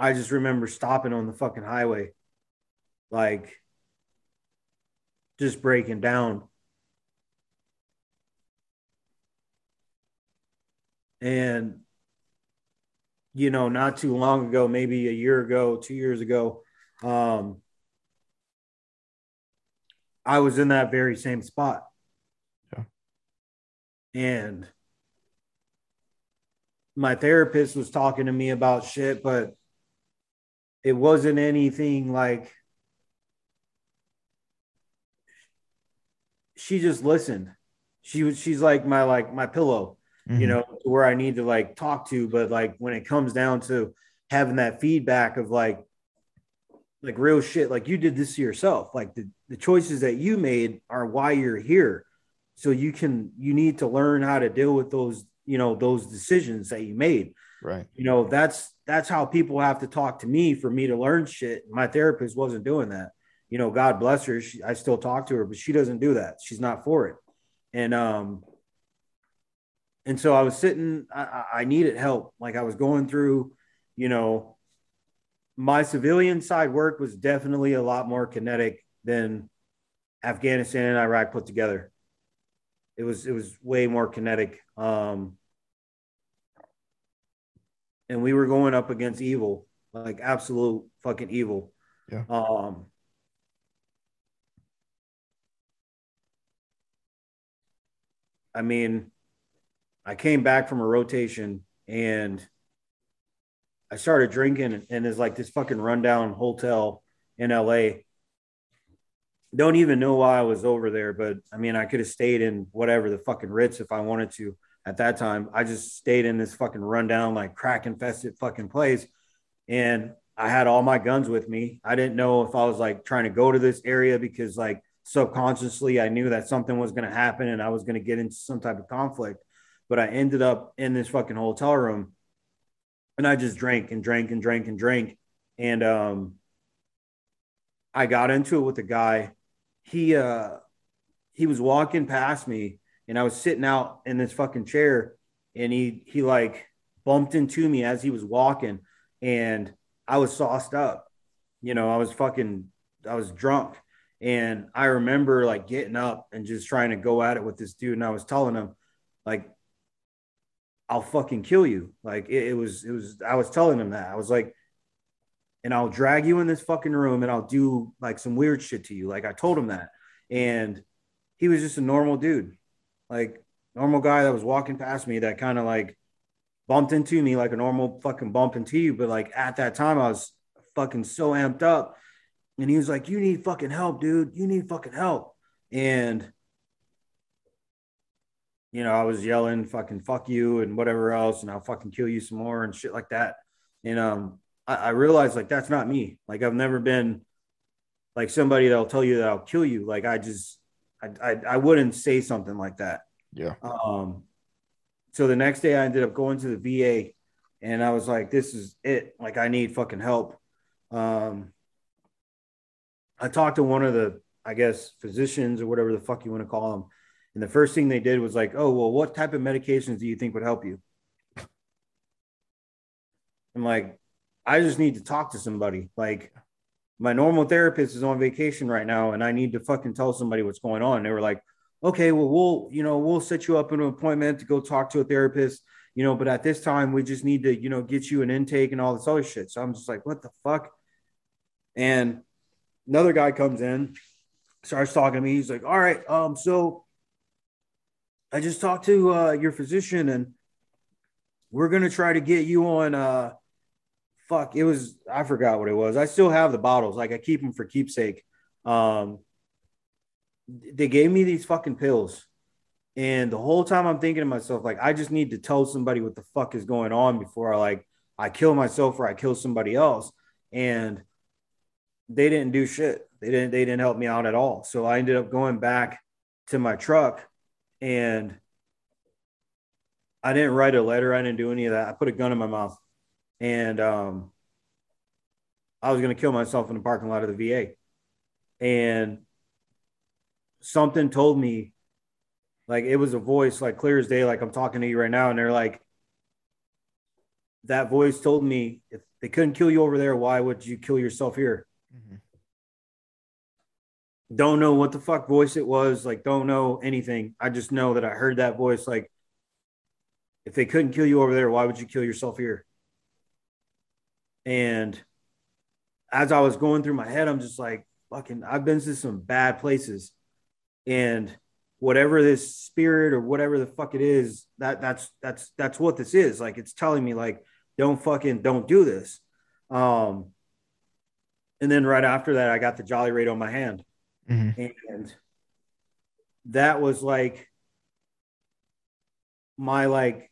I just remember stopping on the fucking highway, like just breaking down. And, you know, not too long ago, maybe a year ago, two years ago, um, I was in that very same spot. Yeah. And my therapist was talking to me about shit, but it wasn't anything like she just listened. She was she's like my like my pillow, you Mhm. know, where I need to like talk to, but like when it comes down to having that feedback of like like real shit like you did this to yourself like the, the choices that you made are why you're here so you can you need to learn how to deal with those you know those decisions that you made Right. you know that's that's how people have to talk to me for me to learn shit. My therapist wasn't doing that. You know god bless her. She, i still talk to her but she doesn't do that. She's not for it. And um and so i was sitting i, I needed help. Like i was going through you know my civilian side work was definitely a lot more kinetic than afghanistan and iraq put together. It was it was way more kinetic. Um and we were going up against evil like absolute fucking evil. Yeah. um i mean i came back from a rotation and i started drinking and there's like this fucking rundown hotel in la don't even know why i was over there but i mean i could have stayed in whatever the fucking ritz if i wanted to at that time i just stayed in this fucking rundown like crack infested fucking place. And i had all my guns with me. I didn't know if i was like trying to go to this area because like subconsciously i knew that something was going to happen and i was going to get into some type of conflict. But i ended up in this fucking hotel room and i just drank and drank and drank and drank. And um i got into it with a guy. He uh he was walking past me and I was sitting out in this fucking chair and he he like bumped into me as he was walking and I was sauced up. You know, I was fucking I was drunk and I remember like getting up and just trying to go at it with this dude and I was telling him like I'll fucking kill you. Like it, it, was, it was, I was telling him that. I was like, and I'll drag you in this fucking room and I'll do like some weird shit to you. Like I told him that. And he was just a normal dude, like normal guy that was walking past me that kind of like bumped into me like a normal fucking bump into you. But like at that time, I was fucking so amped up. And he was like, You need fucking help, dude. You need fucking help. And you know, I was yelling, fucking fuck you and whatever else, and I'll fucking kill you some more and shit like that. And um, I, I realized like that's not me. Like I've never been like somebody that'll tell you that I'll kill you. Like I just I, I, I wouldn't say something like that. Yeah. Um so the next day I ended up going to the VA and I was like, this is it. Like I need fucking help. Um I talked to one of the, I guess, physicians or whatever the fuck you want to call them and the first thing they did was like, oh, well, what type of medications do you think would help you? I'm like, I just need to talk to somebody. Like, my normal therapist is on vacation right now, and I need to fucking tell somebody what's going on. And they were like, okay, well, we'll, you know, we'll set you up an appointment to go talk to a therapist, you know, but at this time, we just need to, you know, get you an intake and all this other shit. So I'm just like, what the fuck? And another guy comes in, starts talking to me. He's like, all right, um, so I just talked to uh, your physician and we're gonna try to get you on uh fuck it was I forgot what it was. I still have the bottles, like I keep them for keepsake. Um they gave me these fucking pills. And the whole time I'm thinking to myself, like, I just need to tell somebody what the fuck is going on before I like I kill myself or I kill somebody else. And they didn't do shit. They didn't they didn't help me out at all. So I ended up going back to my truck and I didn't write a letter. I didn't do any of that. I put a gun in my mouth, and um, I was going to kill myself in the parking lot of the VA. And something told me, like it was a voice, like clear as day, like I'm talking to you right now, and they're like, that voice told me if they couldn't kill you over there, why would you kill yourself here? Mm-hmm don't know what the fuck voice it was like don't know anything i just know that i heard that voice like if they couldn't kill you over there why would you kill yourself here and as i was going through my head i'm just like fucking i've been to some bad places and whatever this spirit or whatever the fuck it is that that's that's that's what this is like it's telling me like don't fucking don't do this um and then right after that i got the jolly rate on my hand Mm-hmm. And that was like my like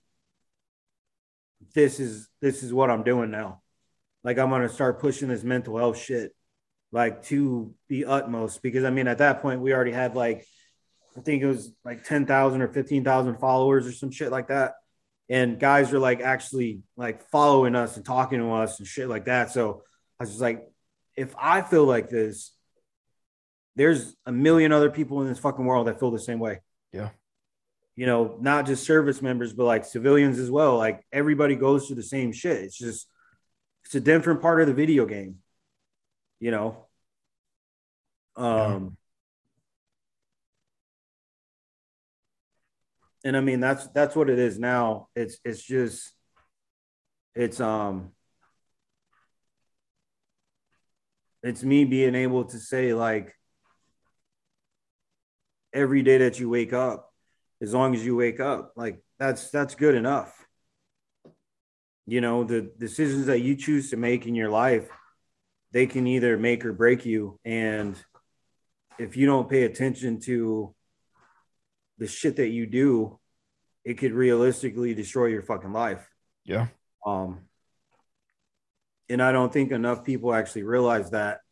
this is this is what I'm doing now. Like I'm gonna start pushing this mental health shit like to the utmost because I mean at that point we already had like I think it was like 10,000 or 15,000 followers or some shit like that. And guys are like actually like following us and talking to us and shit like that. So I was just like, if I feel like this, there's a million other people in this fucking world that feel the same way. Yeah. You know, not just service members, but like civilians as well. Like everybody goes through the same shit. It's just, it's a different part of the video game, you know? Um, yeah. and I mean, that's, that's what it is now. It's, it's just, it's, um, it's me being able to say like every day that you wake up, as long as you wake up, like that's that's good enough. You know, the decisions that you choose to make in your life, they can either make or break you. And if you don't pay attention to the shit that you do, it could realistically destroy your fucking life. Yeah. Um, and I don't think enough people actually realize that.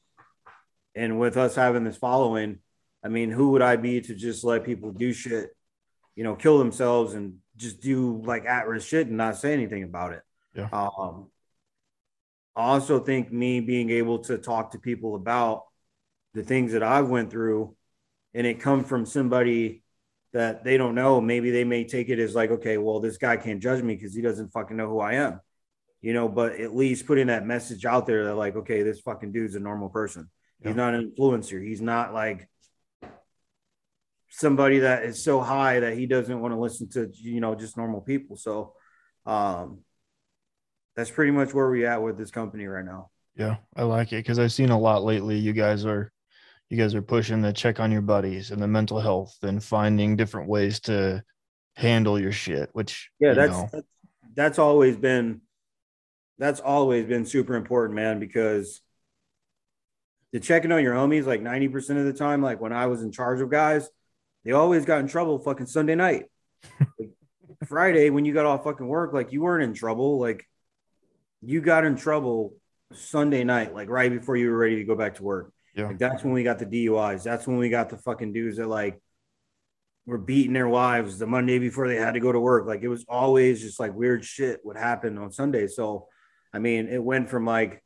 And with us having this following, I mean, who would I be to just let people do shit, you know, kill themselves and just do like at risk shit and not say anything about it? Yeah. Um, I also think me being able to talk to people about the things that I went through and it come from somebody that they don't know, maybe they may take it as like, okay, well, this guy can't judge me because he doesn't fucking know who I am, you know, but at least putting that message out there that like, okay, this fucking dude's a normal person. He's not an influencer. He's not like somebody that is so high that he doesn't want to listen to you know just normal people. So um that's pretty much where we at with this company right now. Yeah, I like it because I've seen a lot lately. You guys are you guys are pushing the check on your buddies and the mental health and finding different ways to handle your shit, which yeah, that's, that's that's always been that's always been super important, man, because the checking on your homies like 90% of the time, like when I was in charge of guys, they always got in trouble fucking Sunday night. like, Friday, when you got off fucking work, like you weren't in trouble. Like you got in trouble Sunday night, like right before you were ready to go back to work. Yeah. Like that's when we got the DUIs. That's when we got the fucking dudes that like were beating their wives the Monday before they had to go to work. Like it was always just like weird shit would happen on Sunday. So, I mean, it went from like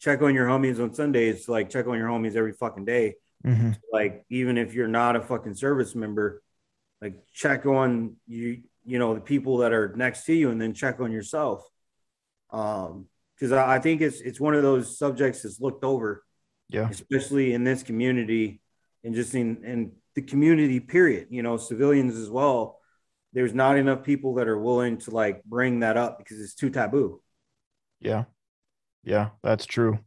check on your homies on Sundays to like check on your homies every fucking day. Mm-hmm. Like even if you're not a fucking service member, like check on you, you know, the people that are next to you, and then check on yourself. Um, because I, I think it's it's one of those subjects that's looked over, yeah, especially in this community and just in in the community. Period. You know, civilians as well. There's not enough people that are willing to like bring that up because it's too taboo. Yeah, yeah, that's true.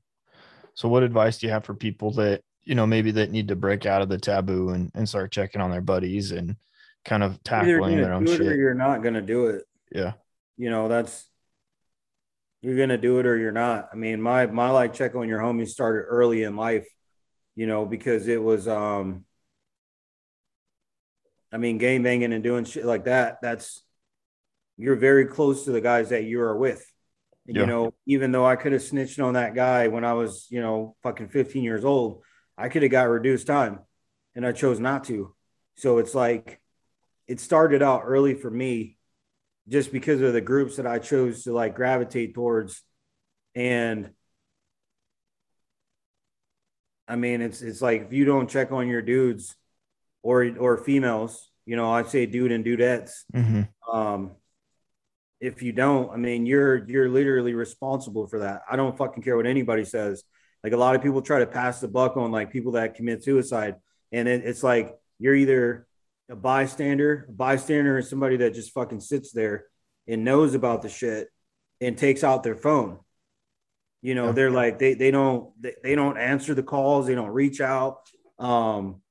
So, what advice do you have for people that you know maybe that need to break out of the taboo and, and start checking on their buddies and kind of tackling their own shit? you're not gonna do it. Yeah, you know that's you're gonna do it or you're not. I mean, my my like check on your homies started early in life, you know, because it was um I mean, game banging and doing shit like that, that's you're very close to the guys that you are with. Yeah. You know, even though I could have snitched on that guy when I was, you know, fucking 15 years old, I could have got reduced time and I chose not to. So it's like it started out early for me just because of the groups that I chose to like gravitate towards. And I mean, it's it's like if you don't check on your dudes or or females, you know, I say dude and dudettes. Mm-hmm. Um, if you don't, I mean, you're you're literally responsible for that. I don't fucking care what anybody says. Like a lot of people try to pass the buck on like people that commit suicide, and it, it's like you're either a bystander. A bystander is somebody that just fucking sits there and knows about the shit and takes out their phone. You know, they're like they they don't they, they don't answer the calls, they don't reach out. Um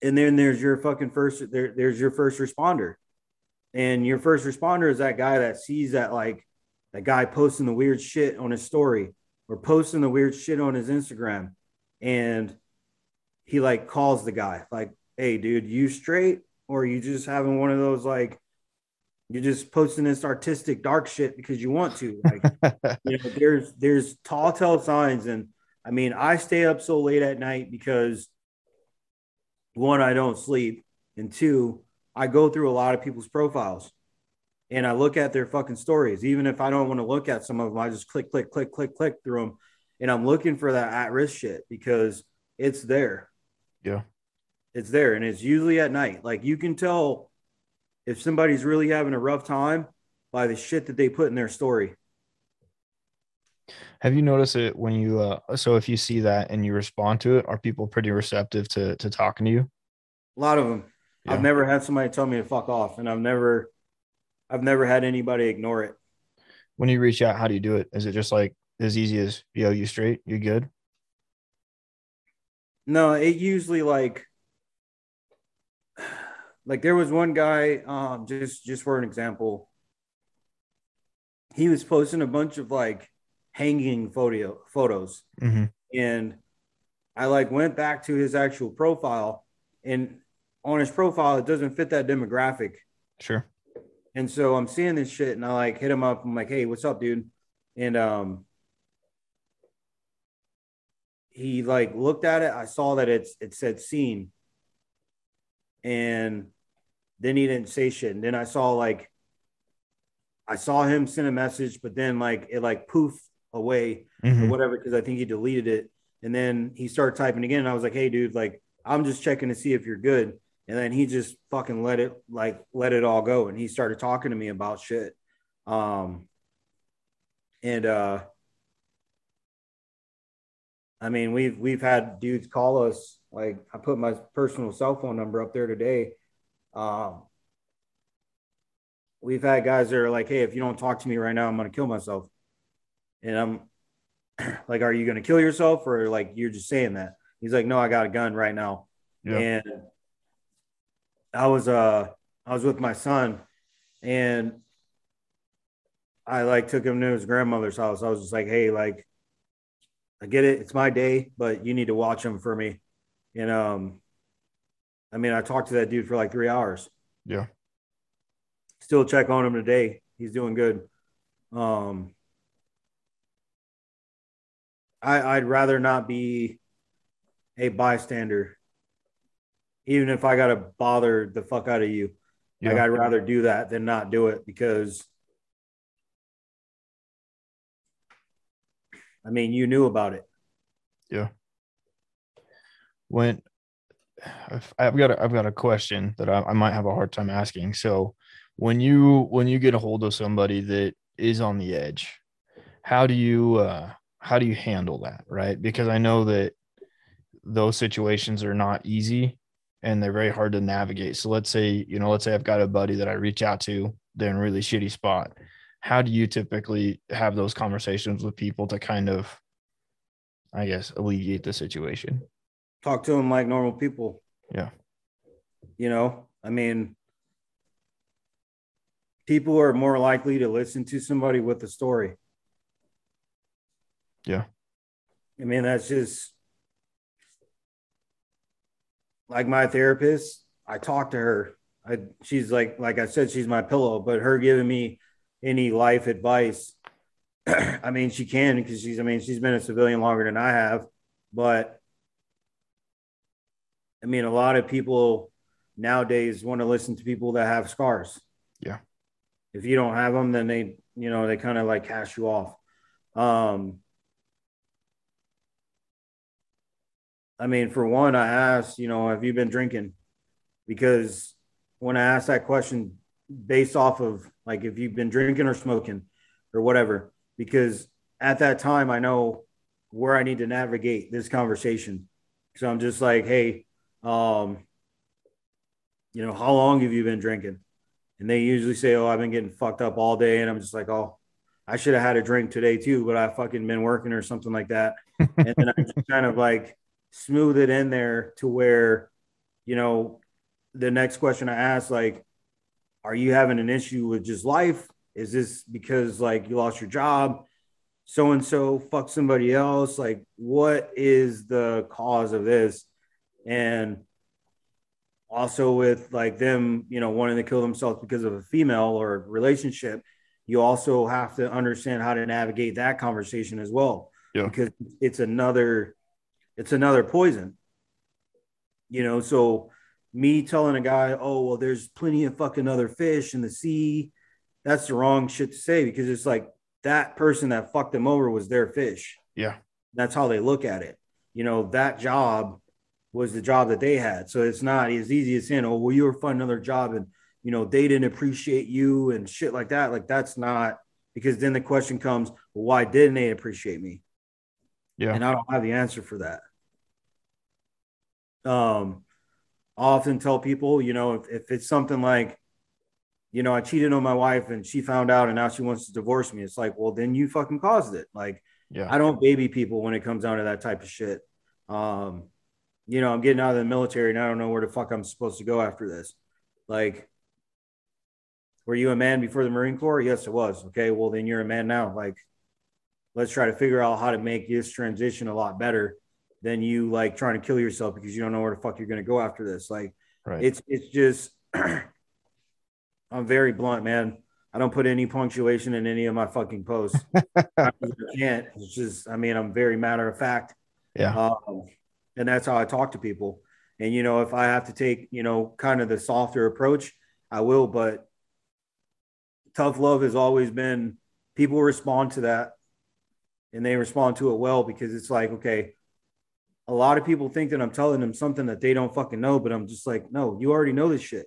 and then there's your fucking first there, there's your first responder. And your first responder is that guy that sees that like that guy posting the weird shit on his story or posting the weird shit on his Instagram and he like calls the guy like hey, dude, you straight or you just having one of those like you're just posting this artistic dark shit because you want to. Like, you know, there's there's tall tell signs, and I mean, I stay up so late at night because one, I don't sleep, and two, I go through a lot of people's profiles, and I look at their fucking stories. Even if I don't want to look at some of them, I just click, click, click, click, click through them, and I'm looking for that at risk shit because it's there. Yeah it's there and it's usually at night. Like you can tell if somebody's really having a rough time by the shit that they put in their story. Have you noticed it when you uh so if you see that and you respond to it, are people pretty receptive to to talking to you? A lot of them. Yeah. I've never had somebody tell me to fuck off and I've never I've never had anybody ignore it. When you reach out, how do you do it? Is it just like as easy as yo, you straight, you good? No, it usually like like there was one guy, um, just just for an example, he was posting a bunch of like hanging photo photos, mm-hmm. and I like went back to his actual profile, and on his profile it doesn't fit that demographic. Sure. And so I'm seeing this shit, and I like hit him up. I'm like, "Hey, what's up, dude?" And um, he like looked at it. I saw that it's it said seen, and then he didn't say shit. And then I saw like I saw him send a message, but then like it like poof away mm-hmm. or whatever because I think he deleted it. And then he started typing again. And I was like, hey, dude, like I'm just checking to see if you're good. And then he just fucking let it like let it all go. And he started talking to me about shit. Um and uh I mean, we've we've had dudes call us. Like I put my personal cell phone number up there today. Um, we've had guys that are like, "Hey, if you don't talk to me right now, I'm gonna kill myself," and I'm like, "Are you gonna kill yourself, or like you're just saying that?" He's like, "No, I got a gun right now," Yeah. and I was uh I was with my son, and I like took him to his grandmother's house. I was just like, "Hey, like." I get it. It's my day, but you need to watch him for me. And um, I mean, I talked to that dude for like three hours. Yeah. Still check on him today. He's doing good. Um, I, I'd rather not be a bystander, even if I got to bother the fuck out of you. Like, I'd rather do that than not do it because, I mean, you knew about it. Yeah. When I've- got a, I've got a question that I, I might have a hard time asking. So when you when you get a hold of somebody that is on the edge, how do you uh, how do you handle that? Right, because I know that those situations are not easy and they're very hard to navigate. So let's say you know let's say I've got a buddy that I reach out to, they're in a really shitty spot. How do you typically have those conversations with people to kind of, I guess, alleviate the situation? Talk to them like normal people. Yeah. You know, I mean, people are more likely to listen to somebody with a story. Yeah. I mean, that's just like my therapist. I talk to her. I she's like like I said, she's my pillow, but her giving me any life advice. I mean, she can because she's I mean, she's been a civilian longer than I have, but I mean, a lot of people nowadays want to listen to people that have scars. Yeah. If you don't have them, then they, you know, they kind of like cast you off. Um, I mean, for one, I asked, you know, have you been drinking? Because when I asked that question based off of like if you've been drinking or smoking or whatever, because at that time I know where I need to navigate this conversation. So I'm just like, hey, um, you know, how long have you been drinking? And they usually say, oh, I've been getting fucked up all day. And I'm just like, oh, I should have had a drink today too, but I fucking been working or something like that. and then I just kind of like smooth it in there to where, you know, the next question I ask, like, are you having an issue with just life? Is this because like you lost your job? So and so fuck somebody else. Like, what is the cause of this? And also with like them, you know, wanting to kill themselves because of a female or relationship, you also have to understand how to navigate that conversation as well. Yeah. Because it's another, it's another poison. You know, so me telling a guy, oh, well, there's plenty of fucking other fish in the sea. That's the wrong shit to say because it's like that person that fucked them over was their fish. Yeah. That's how they look at it. You know, that job was the job that they had. So it's not as easy as saying, oh, well, you were finding another job and, you know, they didn't appreciate you and shit like that. Like, that's not because then the question comes, well, why didn't they appreciate me? Yeah. And I don't have the answer for that. Um, I often tell people, you know, if, if it's something like, you know, I cheated on my wife and she found out and now she wants to divorce me. It's like, well, then you fucking caused it. Like, Yeah. I don't baby people when it comes down to that type of shit. Um, you know, I'm getting out of the military and I don't know where the fuck I'm supposed to go after this. Like, were you a man before the Marine Corps? Yes, it was. Okay, well then you're a man now. Like, let's try to figure out how to make this transition a lot better than you like trying to kill yourself because you don't know where the fuck you're gonna go after this. Like, Right. it's it's just I'm very blunt, man. I don't put any punctuation in any of my fucking posts. I can't. It's just, I mean, I'm very matter of fact. yeah. Um, and that's how I talk to people. And, you know, if I have to take, you know, kind of the softer approach, I will. But tough love has always been people respond to that and they respond to it well because it's like, okay, a lot of people think that I'm telling them something that they don't fucking know, but I'm just like, no, you already know this shit.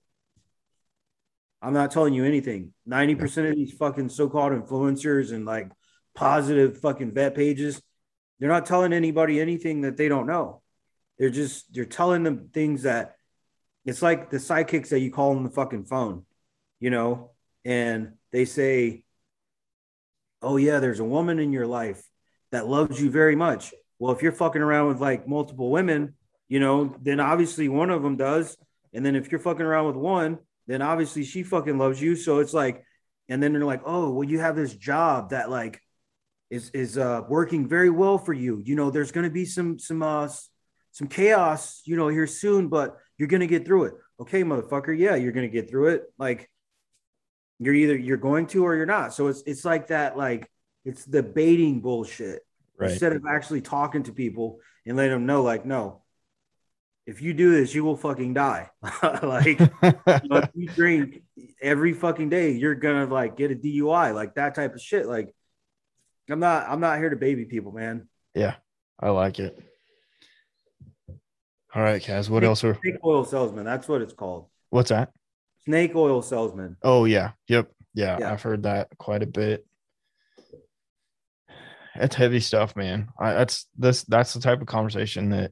I'm not telling you anything. 90% of these fucking so called influencers and like positive fucking vet pages, they're not telling anybody anything that they don't know. They're just they're telling them things that it's like the sidekicks that you call on the fucking phone, you know, and they say, "Oh yeah, there's a woman in your life that loves you very much." Well, if you're fucking around with like multiple women, you know, then obviously one of them does, and then if you're fucking around with one, then obviously she fucking loves you. So it's like, and then they're like, "Oh, well, you have this job that like is is uh working very well for you. You know, there's to be some some uh some chaos, you know, here soon, but you're gonna get through it. Okay, motherfucker. Yeah, you're gonna get through it. Like you're either you're going to or you're not. So it's it's like that, like it's the baiting bullshit. Right. Instead of actually talking to people and letting them know, like, no, if you do this, you will fucking die. like you, know, if you drink every fucking day, you're gonna like get a DUI, like that type of shit. Like, I'm not I'm not here to baby people, man. Yeah, I like it. All right, Caz. What snake, else are snake oil salesman? That's what it's called. What's that? Snake oil salesman. Oh yeah. Yep. Yeah, yeah. I've heard that quite a bit. It's heavy stuff, man. I, that's this. That's the type of conversation that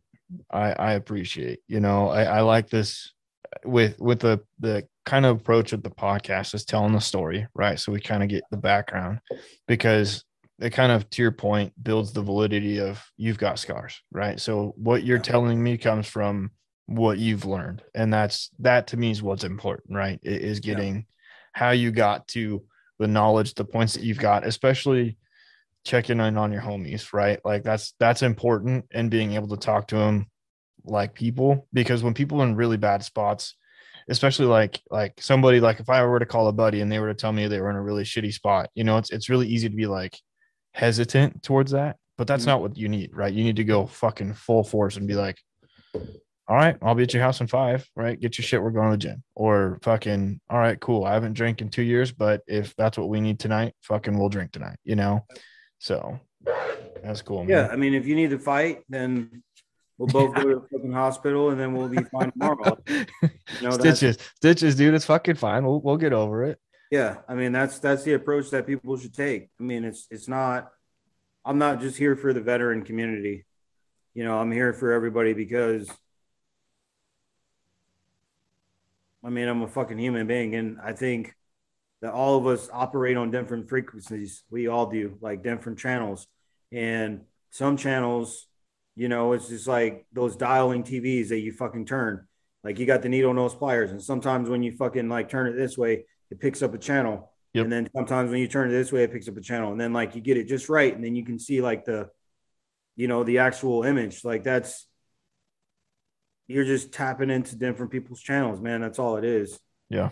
I, I appreciate. You know, I, I like this with with the the kind of approach of the podcast is telling the story, right? So we kind of get the background because it kind of to your point builds the validity of you've got scars right so what you're yeah. telling me comes from what you've learned and that's that to me is what's important right it is getting yeah. how you got to the knowledge the points that you've got especially checking in on your homies right like that's that's important and being able to talk to them like people because when people are in really bad spots especially like like somebody like if I were to call a buddy and they were to tell me they were in a really shitty spot, you know, it's it's really easy to be like, hesitant towards that, but that's mm-hmm. not what you need, right? You need to go fucking full force and be like, all right, I'll be at your house in five, right? Get your shit. We're going to the gym. Or fucking, all right, cool. I haven't drank in two years, but if that's what we need tonight, fucking we'll drink tonight, you know? So that's cool. Man. Yeah. I mean, if you need to fight, then we'll both yeah. go to the fucking hospital and then we'll be fine tomorrow. you know, stitches, stitches, dude. It's fucking fine. We'll, we'll get over it. Yeah, I mean that's that's the approach that people should take. I mean, it's it's not. I'm not just here for the veteran community. You know, I'm here for everybody because. I mean, I'm a fucking human being, and I think that all of us operate on different frequencies. We all do, like different channels, and some channels, you know, it's just like those dialing TVs that you fucking turn. Like you got the needle nose pliers, and sometimes when you fucking like turn it this way, it picks up a channel. Yep. And then sometimes when you turn it this way, it picks up a channel. And then like you get it just right. And then you can see like the, you know, the actual image. Like that's, you're just tapping into different people's channels, man. That's all it is. Yeah.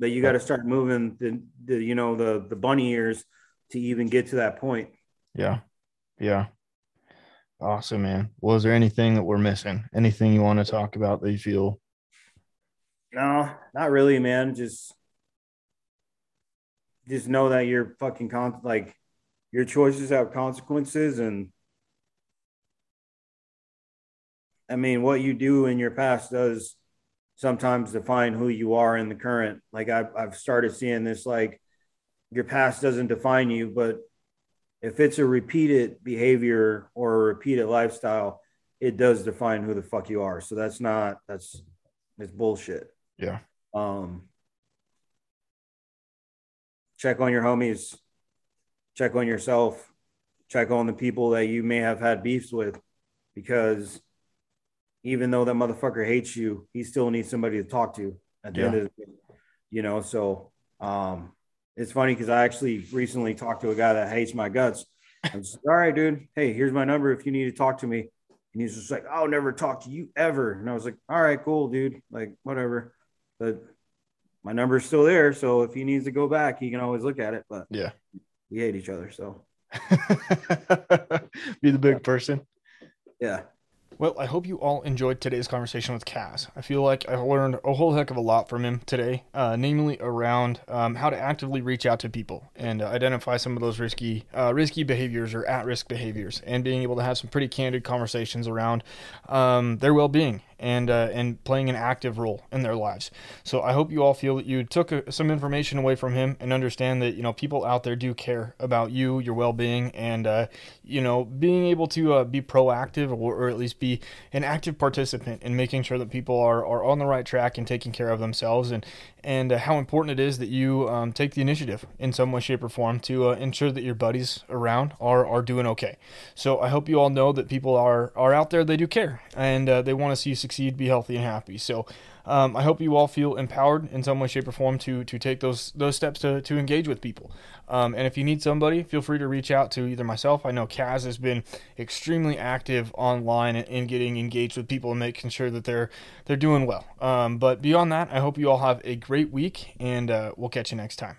That you got to start moving the, the, you know, the, the bunny ears to even get to that point. Yeah. Yeah. Awesome, man. Was there anything that we're missing? Anything you want to talk about that you feel? No, not really, man. Just just know that you're fucking con- like your choices have consequences and I mean what you do in your past does sometimes define who you are in the current. Like I've, I've started seeing this like your past doesn't define you but if it's a repeated behavior or a repeated lifestyle it does define who the fuck you are. So that's not that's it's bullshit. Yeah. Um check on your homies, check on yourself, check on the people that you may have had beefs with, because even though that motherfucker hates you, he still needs somebody to talk to at the yeah. end of the day, you know. So um, it's funny because I actually recently talked to a guy that hates my guts. I'm just all right, dude. Hey, here's my number if you need to talk to me. And he's just like, I'll never talk to you ever. And I was like, all right, cool, dude. Like, whatever. But my number's still there. So if he needs to go back, he can always look at it. But yeah, we hate each other. So be the big person. Yeah. Well, I hope you all enjoyed today's conversation with Caz. I feel like I learned a whole heck of a lot from him today, uh, namely around um, how to actively reach out to people and uh, identify some of those risky, uh, risky behaviors or at-risk behaviors, and being able to have some pretty candid conversations around um, their well-being and uh, and playing an active role in their lives. So I hope you all feel that you took a, uh, some information away from him and understand that you know people out there do care about you, your well-being, and uh, you know being able to uh, be proactive or, or, at least be an active participant in making sure that people are, are on the right track and taking care of themselves and and uh, how important it is that you um, take the initiative in some way, shape, or form to uh, ensure that your buddies around are, are doing okay. So I hope you all know that people are, are out there, they do care, and they want to see succeed, be healthy, and happy. So um, I hope you all feel empowered in some way, shape, or form to to take those those steps to, to engage with people. Um, and if you need somebody, feel free to reach out to either myself. I know Caz has been extremely active online in getting engaged with people and making sure that they're they're doing well. Um, but beyond that, I hope you all have a great week, and uh, we'll catch you next time.